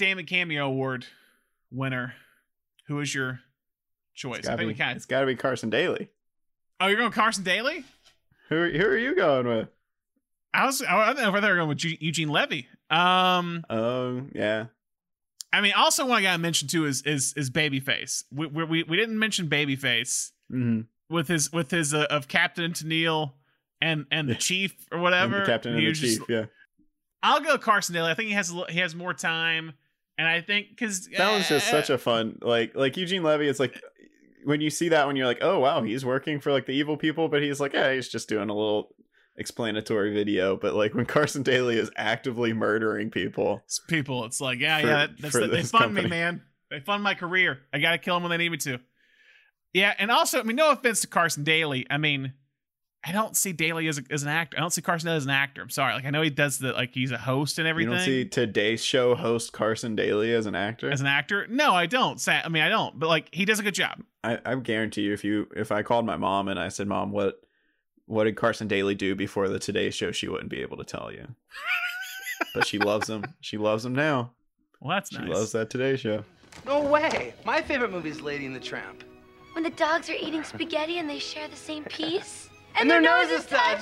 Speaker 2: Damon Cameo Award winner. Who is your choice?
Speaker 1: It's
Speaker 2: I
Speaker 1: gotta,
Speaker 2: think
Speaker 1: be,
Speaker 2: we
Speaker 1: it's gotta be Carson Daly.
Speaker 2: Oh, you're going Carson Daly?
Speaker 1: Who are- who are you going with?
Speaker 2: I was I don't know if they were going with Eugene- Eugene Levy. Um,
Speaker 1: Oh yeah.
Speaker 2: I mean, also one I gotta mention too is is is Babyface. We we we, didn't mention Babyface
Speaker 1: Mm-hmm.
Speaker 2: with his with his uh, of Captain and Tennille and and the Chief or whatever.
Speaker 1: the captain and
Speaker 2: He
Speaker 1: the
Speaker 2: just-
Speaker 1: chief. yeah.
Speaker 2: I'll go Carson Daly. I think he has a he has more time, and I think because
Speaker 1: That was just such uh, a fun like like Eugene Levy. It's like when you see that when you're like, oh wow, he's working for like the evil people, but he's like, yeah, he's just doing a little explanatory video. But like when Carson Daly is actively murdering people,
Speaker 2: people. It's like, yeah,
Speaker 1: For-
Speaker 2: yeah, that- that's the, they fund me, man. They fund my career. I got to kill them when they need me to. Yeah, and also, I mean, no offense to Carson Daly. I mean, I don't see Daly as, a, as an actor. I don't see Carson Daly as an actor. I'm sorry. Like, I know he does the like he's a host and everything.
Speaker 1: you
Speaker 2: everything.
Speaker 1: don't see today's show host Carson Daly as an actor.
Speaker 2: as an actor. No, I don't. Sa- I mean, I don't. But like, he does a good job.
Speaker 1: I, I guarantee you, if you if I called my mom and I said, "Mom, what what did Carson Daly do before the Today Show?" She wouldn't be able to tell you. but she loves him. She loves him now.
Speaker 2: Well, that's
Speaker 1: She
Speaker 2: nice.
Speaker 1: She loves that Today Show.
Speaker 11: No way. My favorite movie is Lady and the Tramp.
Speaker 12: When the dogs are eating spaghetti and they share the same piece.
Speaker 11: And their noses touch.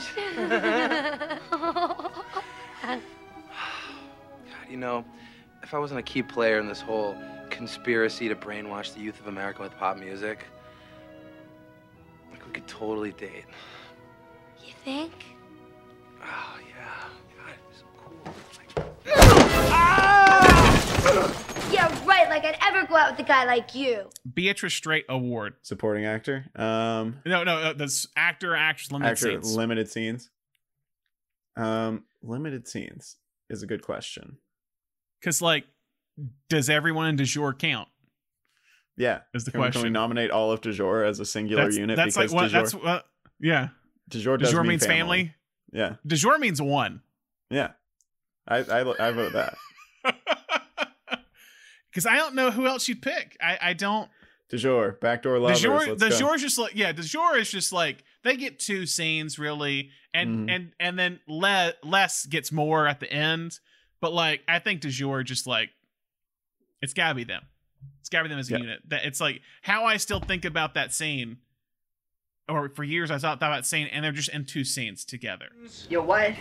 Speaker 12: touch.
Speaker 11: You know, if I wasn't a key player in this whole conspiracy to brainwash the youth of America with pop music, like we could totally date.
Speaker 12: you think?
Speaker 11: Oh yeah. God, it'd be so cool. Like- ah!
Speaker 12: Shit like I'd ever go out with a guy like you.
Speaker 2: Beatrice Straight Award.
Speaker 1: Supporting actor. Um,
Speaker 2: No, no, uh, that's actor, actress, limited
Speaker 1: actor,
Speaker 2: scenes.
Speaker 1: limited scenes. Um, limited scenes is a good question.
Speaker 2: Because like, does everyone in du jour count?
Speaker 1: Yeah,
Speaker 2: Is the
Speaker 1: can, we- can we nominate all of du jour as a singular
Speaker 2: That's,
Speaker 1: unit?
Speaker 2: that's like
Speaker 1: because
Speaker 2: what?
Speaker 1: du jour,
Speaker 2: That's what? Yeah.
Speaker 1: du jour,
Speaker 2: De
Speaker 1: does
Speaker 2: jour
Speaker 1: mean
Speaker 2: means family.
Speaker 1: Yeah,
Speaker 2: Du jour means one.
Speaker 1: yeah. I I, I vote that.
Speaker 2: Because I don't know who else you'd pick. I I don't.
Speaker 1: Du jour, backdoor
Speaker 2: De
Speaker 1: lovers.
Speaker 2: jour,
Speaker 1: let's
Speaker 2: de
Speaker 1: go.
Speaker 2: is just like yeah. Du jour is just like they get two scenes really, and
Speaker 1: Mhm.
Speaker 2: and and then Le- less gets more at the end. But like I think du jour just like it's gotta be them. It's gotta be them as a
Speaker 1: Yeah.
Speaker 2: unit. That it's like how I still think about that scene. Or for years I thought, thought about scene, and they're just in two scenes together.
Speaker 5: Your Wyatt,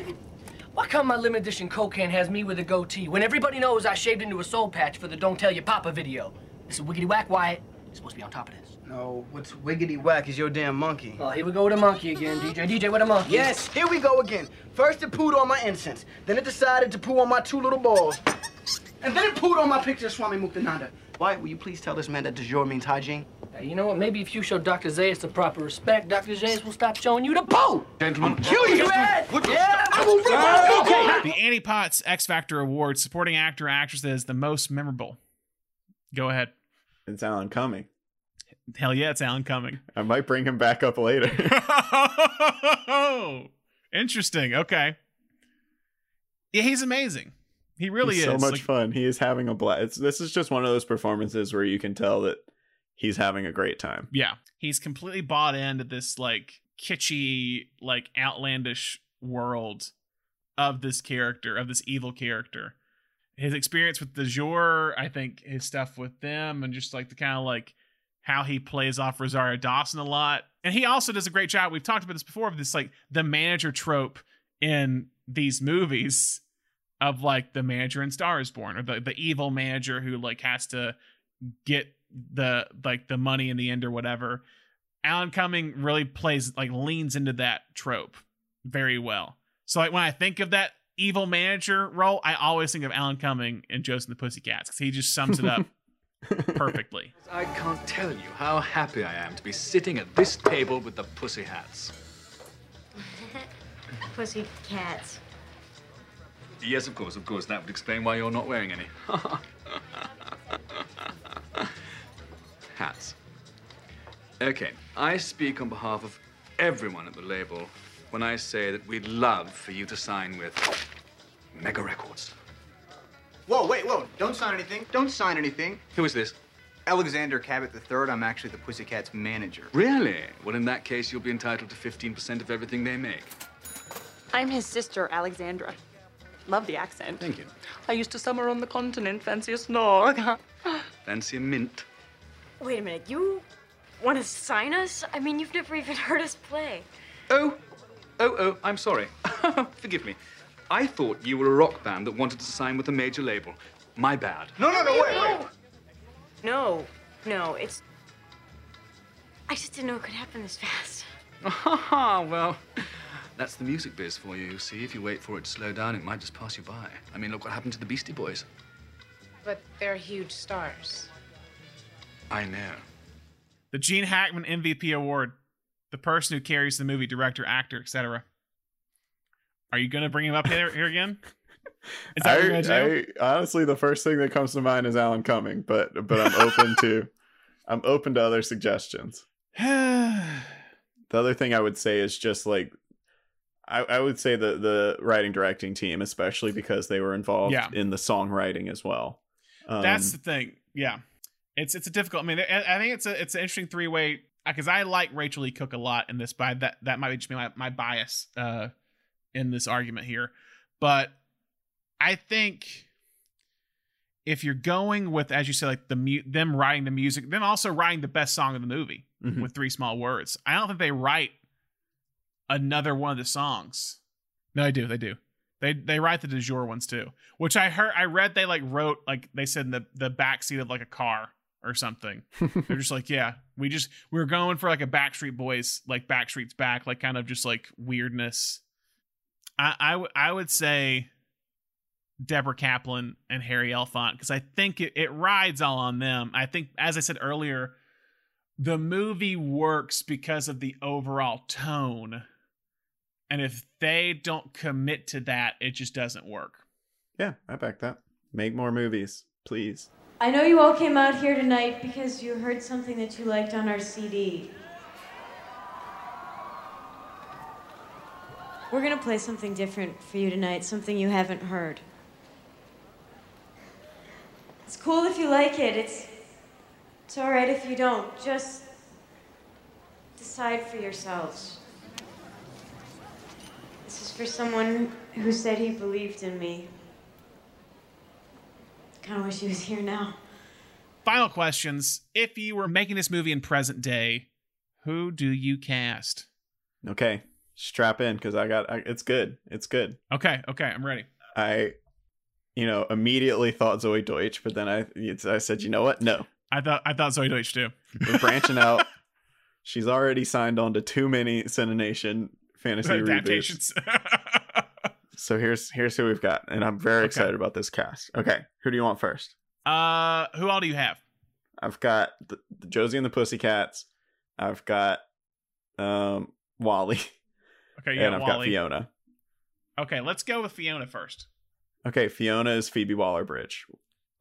Speaker 5: why come my limited edition Coke can has me with a goatee when everybody knows I shaved into a soul patch for the Don't Tell Your Papa video? This is wiggity whack, Wyatt. You're supposed to be on top of this.
Speaker 3: No, what's wiggity whack is your damn monkey.
Speaker 5: Oh, here we go with a monkey again, DJ. DJ with a monkey.
Speaker 3: Yes, here we go again. First it pooed on my incense, then it decided to poo on my two little balls, and then it pooed on my picture of Swami Muktananda. Why, will you please tell this man that du jour means hygiene?
Speaker 5: Hey, you know what? Maybe if you show Dr. Zaius the proper respect, Dr. Zaius will stop showing you the poo.
Speaker 4: Gentlemen,
Speaker 5: Kill you, Ed! Yeah, I will rip
Speaker 2: The Annie Potts X Factor Award supporting actor or actress that is the most memorable. Go ahead.
Speaker 1: It's Alan Cumming.
Speaker 2: Hell yeah, it's Alan Cumming.
Speaker 1: I might bring him back up later.
Speaker 2: Oh, interesting. Okay. Yeah, he's amazing. He really
Speaker 1: He's
Speaker 2: is.
Speaker 1: so much
Speaker 2: Like,
Speaker 1: fun. He is having a blast. This is just one of those performances where you can tell that he's having a great time.
Speaker 2: Yeah, he's completely bought into this like kitschy, like outlandish world of this character, of this evil character. His experience with the jour, I think his stuff with them, and just like the kind of like how he plays off Rosario Dawson a lot. And he also does a great job. We've talked about this before of this like the manager trope in these movies of like the manager in Star is Born or the, the evil manager who like has to get the like the money in the end or whatever. Alan Cumming really plays like leans into that trope very well. So like when I think of that evil manager role, I always think of Alan Cumming and Joseph and the Pussycats because he just sums it up perfectly.
Speaker 4: I can't tell you how happy I am to be sitting at this table with the pussy hats.
Speaker 6: Pussy cats.
Speaker 4: Yes, of course, of course. That would explain why you're not wearing any. Hats. Okay, I speak on behalf of everyone at the label when I say that we'd love for you to sign with Mega Records.
Speaker 7: Whoa, wait, whoa. Don't sign anything. Don't sign anything.
Speaker 4: Who is this?
Speaker 7: Alexander Cabot III. I'm actually the Pussycats manager.
Speaker 4: Really? Well, in that case, you'll be entitled to 15% of everything they make.
Speaker 14: I'm his sister, Alexandra. Love the accent.
Speaker 4: Thank you.
Speaker 14: I used to summer on the continent, fancy a snog.
Speaker 4: Fancy a mint.
Speaker 6: Wait a minute, you want to sign us? I mean, you've never even heard us play.
Speaker 4: Oh, oh, oh, I'm sorry. Forgive me. I thought you were a rock band that wanted to sign with a major label. My bad.
Speaker 7: No, no, no, wait, wait.
Speaker 6: No, no, it's. I just didn't know it could happen this fast.
Speaker 4: Ah, well, that's the music biz for you, you see. If you wait for it to slow down, it might just pass you by. I mean, look what happened to the Beastie Boys.
Speaker 10: But they're huge stars.
Speaker 4: I know.
Speaker 2: The Gene Hackman MVP award. The person who carries the movie, director, actor, etc. Are you gonna bring him up here, here again? Is that what you're gonna do?
Speaker 1: I honestly, the first thing that comes to mind is Alan Cumming, but but I'm open to I'm open to other suggestions. The other thing I would say is just like I, I would say the the writing directing team, especially because they were involved
Speaker 2: Yeah.
Speaker 1: in the songwriting as well. Um,
Speaker 2: That's the thing. Yeah, it's it's a difficult. I mean, I, think it's a it's an interesting three way because I like Rachael Leigh Cook a lot in this, but that that might just be my my bias uh, in this argument here. But I think if you're going with, as you say, like the mu- them writing the music, them also writing the best song of the movie
Speaker 1: Mhm.
Speaker 2: with three small words. I don't think they write another one of the songs. No, they do. They do. They they write the du jour ones too, which I heard. I read they like wrote like they said in the the back seat of like a car or something. They're just like, yeah, we just we are going for like a Backstreet Boys like Backstreet's back, like kind of just like weirdness. I I, w- I would say Deborah Kaplan and Harry Elfont because I think it, it rides all on them. I think, as I said earlier, the movie works because of the overall tone. And if they don't commit to that, it just doesn't work.
Speaker 1: Yeah, I back that. Make more movies, please.
Speaker 15: I know you all came out here tonight because you heard something that you liked on our CD. We're gonna play something different for you tonight, something you haven't heard. It's cool if you like it. It's it's all right if you don't. Just decide for yourselves. This is for someone who said he believed in me. Kind of wish he was here now.
Speaker 2: Final questions. If you were making this movie in present day, who do you cast?
Speaker 1: Okay, strap in because I got I, it's good. It's good.
Speaker 2: Okay, okay, I'm ready.
Speaker 1: I, you know, immediately thought Zoey Deutch, but then I it's, I said, you know what? No,
Speaker 2: I thought I thought Zoey Deutch too.
Speaker 1: we're branching out. She's already signed on to too many Cinemation fantasy reboots. So here's here's who we've got, and I'm very
Speaker 2: Okay.
Speaker 1: excited about this cast. Okay, who do you want first?
Speaker 2: uh, who all do you have?
Speaker 1: I've got the, the Josie and the Pussycats. I've got um Wally,
Speaker 2: Okay, yeah,
Speaker 1: and I've got Fiona.
Speaker 2: Okay, let's go with Fiona first.
Speaker 1: Okay, Fiona is Phoebe Waller-Bridge.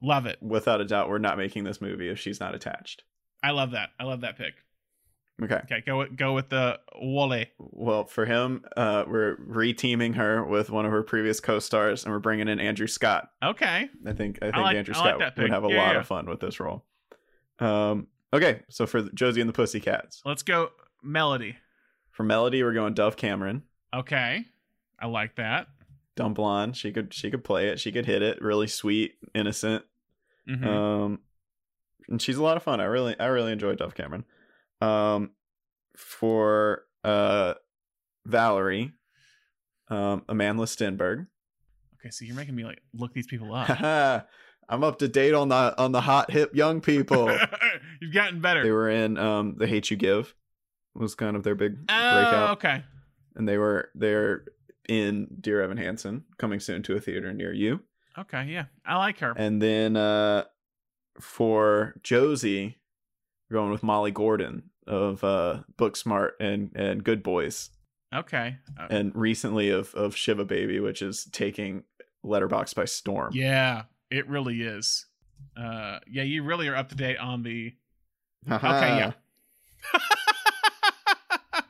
Speaker 2: Love it.
Speaker 1: Without a doubt, we're not making this movie if she's not attached.
Speaker 2: I love that. I love that pick.
Speaker 1: Okay.
Speaker 2: Okay, go with go with the Wally.
Speaker 1: Well, for him, uh, we're reteaming her with one of her previous co-stars, and we're bringing in Andrew Scott.
Speaker 2: Okay.
Speaker 1: I think I think
Speaker 2: like-
Speaker 1: Andrew
Speaker 2: I
Speaker 1: Scott
Speaker 2: that
Speaker 1: would have a
Speaker 2: Yeah,
Speaker 1: lot
Speaker 2: yeah.
Speaker 1: of fun with this role. Um. Okay, so for Josie and the Pussycats,
Speaker 2: Let's go Melody.
Speaker 1: for Melody, we're going Dove Cameron.
Speaker 2: Okay. I like that.
Speaker 1: Dumb blonde. She could she could play it. She could hit it. Really sweet, innocent.
Speaker 2: Mhm.
Speaker 1: Um, and she's a lot of fun. I really I really enjoy Dove Cameron. Um, for uh Valerie, um, Amandla Stenberg.
Speaker 2: Okay, so you're making me like look these people up.
Speaker 1: I'm up to date on the on the hot hip young people.
Speaker 2: You've gotten better.
Speaker 1: they were in um The Hate You Give was kind of their big
Speaker 2: oh,
Speaker 1: breakout.
Speaker 2: okay.
Speaker 1: And they were they're in Dear Evan Hansen, coming soon to a theater near you.
Speaker 2: Okay, yeah. I like her.
Speaker 1: And then uh for Josie, we're going with Molly Gordon of uh Booksmart and and Good Boys.
Speaker 2: Okay. Uh,
Speaker 1: And recently of of Shiva Baby, which is taking Letterboxd by storm.
Speaker 2: yeah, it really is. Uh yeah, you really are up to date on the
Speaker 1: Haha.
Speaker 2: Okay, yeah.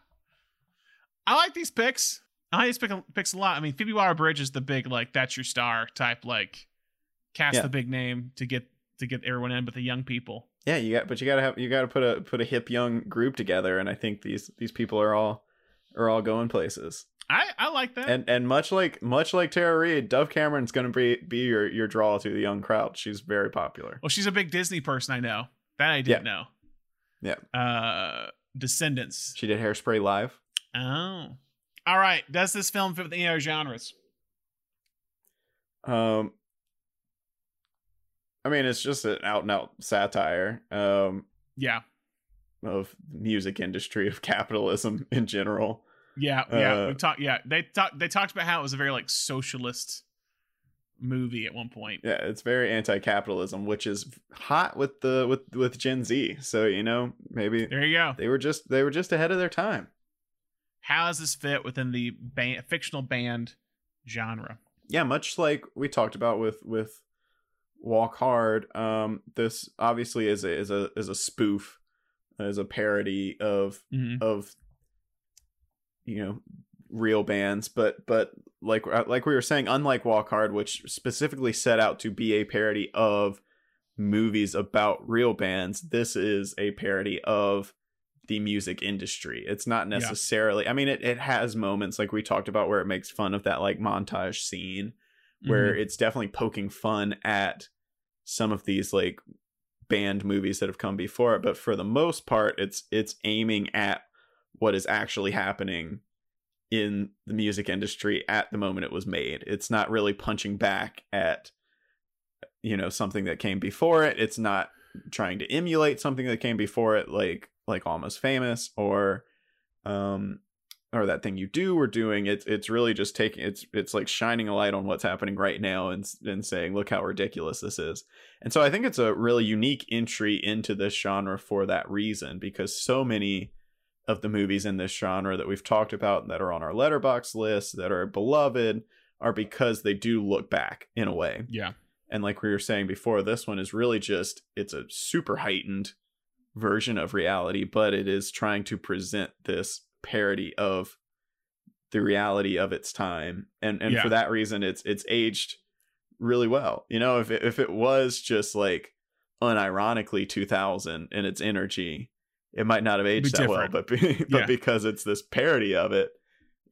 Speaker 2: I like these picks. I like these pick, picks a lot. I mean, Phoebe Waller-Bridge is the big like that's your star type like cast
Speaker 1: Yeah.
Speaker 2: the big name to get to get everyone in, but the young people.
Speaker 1: Yeah, you got, but you gotta have, you gotta put a put a hip young group together, and I think these these people are all are all going places.
Speaker 2: I I like that.
Speaker 1: And and much like much like Tara Reid, Dove Cameron's gonna be be your your draw to the young crowd. She's very popular.
Speaker 2: well, she's a big Disney person. I know that I didn't know.
Speaker 1: Yeah,
Speaker 2: Uh, Descendants.
Speaker 1: she did Hairspray live.
Speaker 2: Oh, all right. Does this film fit with any other genres?
Speaker 1: Um, I mean, it's just an out and out satire. Um,
Speaker 2: Yeah,
Speaker 1: of music industry of capitalism in general.
Speaker 2: yeah, yeah.
Speaker 1: Uh,
Speaker 2: we talked. Yeah, they talked. They talked about how it was a very like socialist movie at one point.
Speaker 1: Yeah, it's very anti-capitalism, which is hot with the with with Gen Z. So you know, maybe
Speaker 2: There you go.
Speaker 1: they were just they were just ahead of their time.
Speaker 2: How does this fit within the band, fictional band genre?
Speaker 1: Yeah, much like we talked about with with Walk Hard. Um, this obviously is a is a is a spoof, is a parody of
Speaker 2: Mhm.
Speaker 1: of you know real bands, but but like uh, like we were saying, unlike Walk Hard, which specifically set out to be a parody of movies about real bands, this is a parody of the music industry. It's not
Speaker 2: Yeah.
Speaker 1: necessarily. I mean, it it has moments like we talked about where it makes fun of that like montage scene, where
Speaker 2: Mhm.
Speaker 1: it's definitely poking fun at some of these like band movies that have come before it. But for the most part, it's it's aiming at what is actually happening in the music industry at the moment it was made. It's not really punching back at you know something that came before it. It's not trying to emulate something that came before it like like almost famous or um or that thing you do or doing it's it's really just taking it's it's like shining a light on what's happening right now and and saying look how ridiculous this is and so i think it's a really unique entry into this genre for that reason because so many of the movies in this genre that we've talked about that are on our Letterboxd list that are beloved are because they do look back in a way
Speaker 2: Yeah.
Speaker 1: and like we were saying before this one is really just it's a super heightened version of reality but it is trying to present this parody of the reality of its time and and
Speaker 2: Yeah.
Speaker 1: for that reason it's it's aged really well you know if it, if it was just like unironically 2000 in its energy it might not have aged that well but be, but
Speaker 2: Yeah.
Speaker 1: because it's this parody of it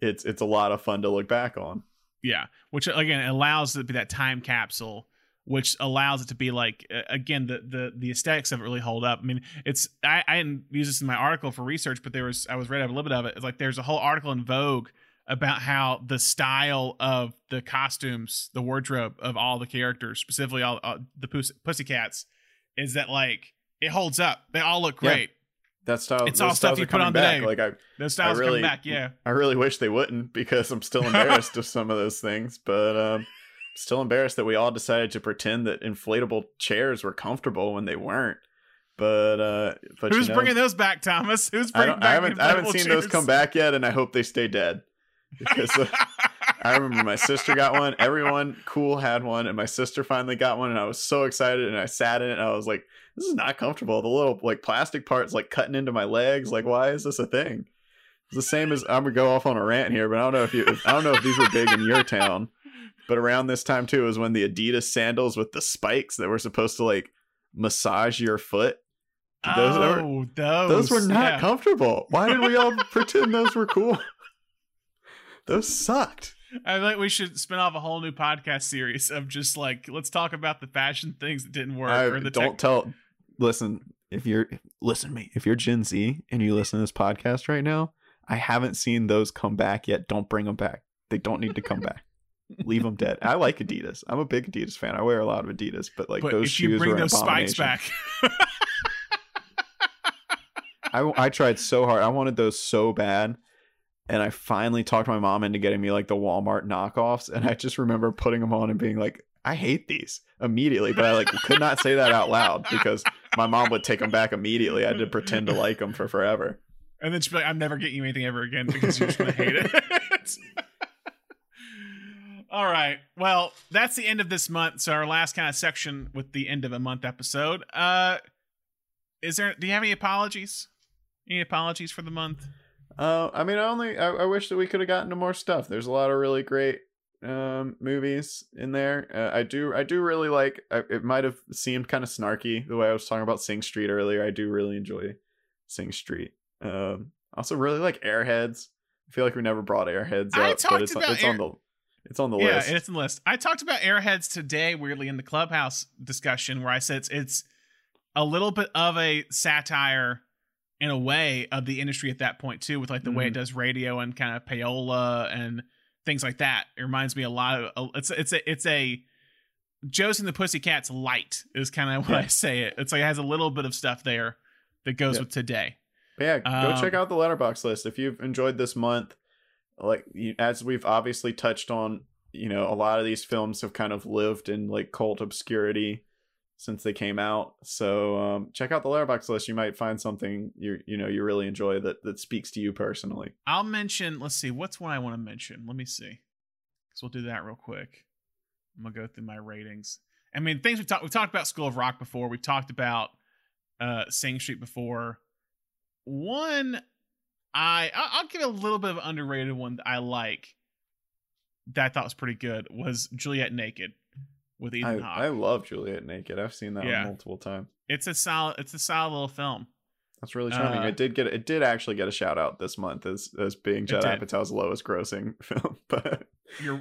Speaker 1: it's it's a lot of fun to look back on
Speaker 2: Yeah, which again allows it to be that time capsule, which allows it to be like again the the the aesthetics of it really hold up. I mean, it's I, I didn't use this in my article for research, but there was I was read a little bit of it. It's like there's a whole article in Vogue about how the style of the costumes, the wardrobe of all the characters, specifically all uh, the puss- pussycats, is that like it holds up. They all look
Speaker 1: Yeah.
Speaker 2: great.
Speaker 1: that style
Speaker 2: It's all stuff you put on
Speaker 1: back.
Speaker 2: today.
Speaker 1: like i
Speaker 2: Those styles
Speaker 1: I really,
Speaker 2: coming back. Yeah.
Speaker 1: I really wish they wouldn't because I'm still embarrassed of some of those things, but um still embarrassed that we all decided to pretend that inflatable chairs were comfortable when they weren't. But uh but
Speaker 2: Who's
Speaker 1: you know,
Speaker 2: bringing those back, Thomas? Who's
Speaker 1: I,
Speaker 2: bringing
Speaker 1: don't,
Speaker 2: back
Speaker 1: I haven't I haven't seen those come back yet and I hope they stay dead. Because uh, I remember my sister got one, everyone cool had one and my sister finally got one and I was so excited and I sat in it and I was like this is not comfortable. The little like plastic parts like cutting into my legs. Like, why is this a thing? It's the same as I'm gonna go off on a rant here, but I don't know if you if, I don't know if these were big in your town. But around this time too was when the Adidas sandals with the spikes that were supposed to like massage your foot. Those, were,
Speaker 2: oh, those,
Speaker 1: those were not
Speaker 2: yeah.
Speaker 1: comfortable. Why did we all pretend those were cool? Those sucked.
Speaker 2: I think we should spin off a whole new podcast series of just like let's talk about the fashion things that didn't work
Speaker 1: I
Speaker 2: or the
Speaker 1: don't
Speaker 2: tech-
Speaker 1: tell. Listen, if you're listen to me, if you're Gen Z and you listen to this podcast right now, I haven't seen those come back yet. Don't bring them back. They don't need to come back. Leave them dead. I like Adidas. I'm a big Adidas fan. I wear a lot of Adidas, but like
Speaker 2: but
Speaker 1: those
Speaker 2: if
Speaker 1: shoes
Speaker 2: you bring
Speaker 1: were
Speaker 2: those spikes back,
Speaker 1: I I tried so hard. I wanted those so bad. And I finally talked my mom into getting me like the Walmart knockoffs. And I just remember putting them on and being like, I hate these immediately. But I like could not say that out loud because my mom would take them back immediately. I had to pretend to like them for forever.
Speaker 2: and then she'd be like, "I'm never getting you anything ever again because you're just gonna hate it." All right. Well, that's the end of this month. So our last kind of section with the end of a month episode. Uh, is there? Do you have any apologies? Any apologies for the month?
Speaker 1: Uh, I mean, I only I, I wish that we could have gotten to more stuff. There's a lot of really great um movies in there. Uh, I do I do really like. I, it might have seemed kind of snarky the way I was talking about Sing Street earlier. I do really enjoy Sing Street. Um, also really like Airheads. I feel like we never brought Airheads
Speaker 2: I
Speaker 1: up,
Speaker 2: talked
Speaker 1: but it's
Speaker 2: about
Speaker 1: it's
Speaker 2: Air-
Speaker 1: on the it's on the
Speaker 2: yeah,
Speaker 1: list.
Speaker 2: it's on the list. I talked about Airheads today, weirdly, in the clubhouse discussion, where I said it's, it's a little bit of a satire in a way of the industry at that point too, with like the way it
Speaker 1: Mhm.
Speaker 2: does radio and kind of payola and things like that. It reminds me a lot of it's it's a it's a Josie and the Pussycats light is kind of what
Speaker 1: Yeah.
Speaker 2: I say it. It's like it has a little bit of stuff there that goes
Speaker 1: Yeah.
Speaker 2: with today.
Speaker 1: But yeah, go
Speaker 2: Um,
Speaker 1: check out the Letterboxd list if you've enjoyed this month. Like as we've obviously touched on, you know, a lot of these films have kind of lived in like cult obscurity since they came out. So um, check out the Letterboxd list. You might find something you you know you really enjoy that that speaks to you personally.
Speaker 2: I'll mention. Let's see. What's one I want to mention? Let me see. Because we'll do that real quick. I'm gonna go through my ratings. I mean, things we talked. We talked about School of Rock before. We talked about uh Sing Street before. One, I I- I'll give a little bit of an underrated one that I like. That I thought was pretty good was Juliet Naked with Ethan Hawke.
Speaker 1: I love Juliet Naked. I've seen that
Speaker 2: Yeah.
Speaker 1: multiple times.
Speaker 2: it's a solid. It's a solid little film.
Speaker 1: That's really charming.
Speaker 2: Uh,
Speaker 1: it did get it did actually get a shout out this month as as being Judd. Apatow's lowest grossing film, but
Speaker 2: You're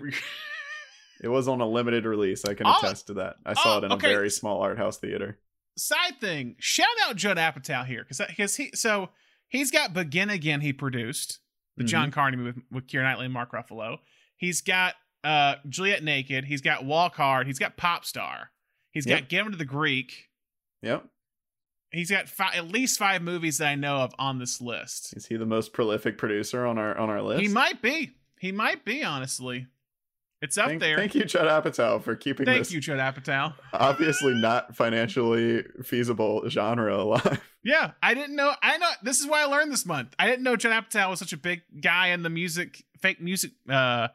Speaker 1: it was on a limited release. I can
Speaker 2: Oh,
Speaker 1: attest to that. I saw
Speaker 2: oh,
Speaker 1: it in a very small art house theater.
Speaker 2: side thing shout out judd apatow here because because he so he's got begin again he produced the john carney movie with, with keira knightley and mark ruffalo he's got uh juliet naked he's got walk hard he's got pop star he's
Speaker 1: Yep.
Speaker 2: got get him to the greek
Speaker 1: Yep.
Speaker 2: He's got at least five movies that I know of on this list.
Speaker 1: Is he the most prolific producer on our on our list?
Speaker 2: He might be. He might be. Honestly, it's up
Speaker 1: thank,
Speaker 2: there.
Speaker 1: Thank you, Judd Apatow, for keeping
Speaker 2: Thank
Speaker 1: this
Speaker 2: you, Judd Apatow.
Speaker 1: obviously not financially feasible genre alive.
Speaker 2: Yeah, I didn't know. I know this is why I learned this month. I didn't know Judd Apatow was such a big guy in the music, fake music uh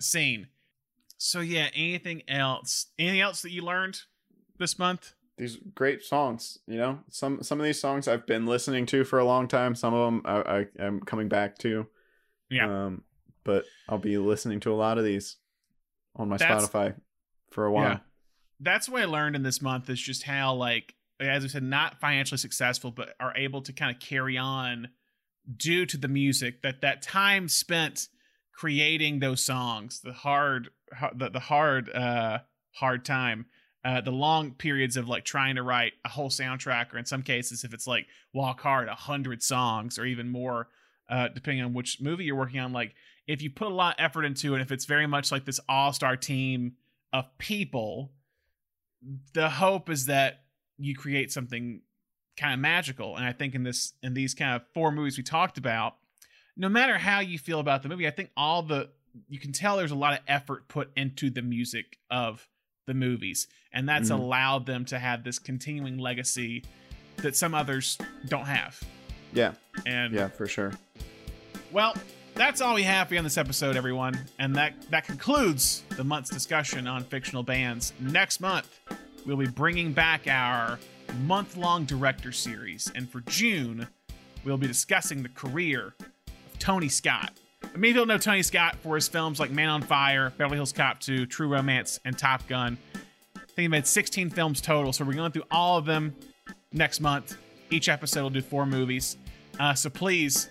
Speaker 2: scene. So yeah, anything else? Anything else that you learned this month?
Speaker 1: These great songs, you know. Some some of these songs I've been listening to for a long time. Some of them I, I am coming back to.
Speaker 2: Yeah.
Speaker 1: Um, but I'll be listening to a lot of these on my
Speaker 2: That's-
Speaker 1: Spotify for a while.
Speaker 2: Yeah. That's what I learned in this month is just how like as I said, not financially successful, but are able to kind of carry on due to the music that that time spent creating those songs, the hard, the, the hard, uh, hard time, uh, the long periods of like trying to write a whole soundtrack, or in some cases, if it's like Walk Hard, a hundred songs or even more, uh, depending on which movie you're working on. Like if you put a lot of effort into it, if it's very much like this all star team of people, the hope is that you create something kind of magical. And I think in this in these kind of four movies we talked about, no matter how you feel about the movie, I think all the you can tell there's a lot of effort put into the music of the movies, and that's
Speaker 1: Mhm.
Speaker 2: allowed them to have this continuing legacy that some others don't have.
Speaker 1: Yeah.
Speaker 2: And
Speaker 1: Yeah, for sure.
Speaker 2: well, that's all we have for you on this episode, everyone. And that, that concludes the month's discussion on fictional bands. Next month, we'll be bringing back our month long director series. And for June, we'll be discussing the career of Tony Scott. Many people know Tony Scott for his films like Man on Fire, Beverly Hills Cop 2, True Romance, and Top Gun. I think he made 16 films total, so we're going through all of them next month. Each episode will do four movies. Uh, so please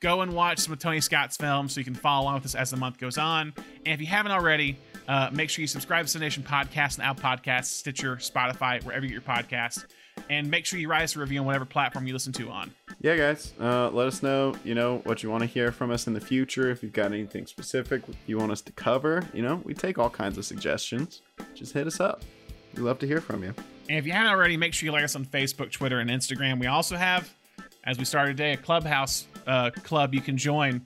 Speaker 2: go and watch some of Tony Scott's films so you can follow along with us as the month goes on. And if you haven't already, uh, make sure you subscribe to the Nation Podcast and Apple Podcasts, Stitcher, Spotify, wherever you get your podcast. And make sure you write us a review on whatever platform you listen to on.
Speaker 1: Yeah, guys. Uh, let us know, you know, what you want to hear from us in the future. If you've got anything specific you want us to cover, you know, we take all kinds of suggestions. Just hit us up. We love to hear from you.
Speaker 2: And if you haven't already, make sure you like us on Facebook, Twitter, and Instagram. We also have, as we started today, a Clubhouse uh, club you can join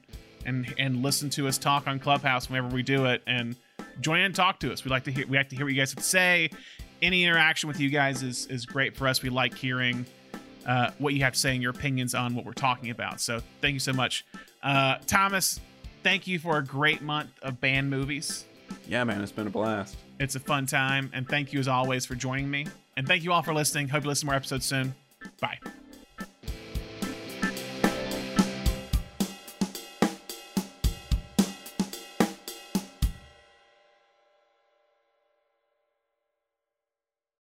Speaker 2: and and listen to us talk on Clubhouse whenever we do it, and join and talk to us. We like to hear we like to hear what you guys have to say. Any interaction with you guys is is great for us. We like hearing uh, what you have to say and your opinions on what we're talking about. So thank you so much, uh, Thomas. Thank you for a great month of band movies.
Speaker 1: Yeah, man, it's been a blast.
Speaker 2: It's a fun time, and thank you as always for joining me. And thank you all for listening. Hope you listen to more episodes soon. Bye.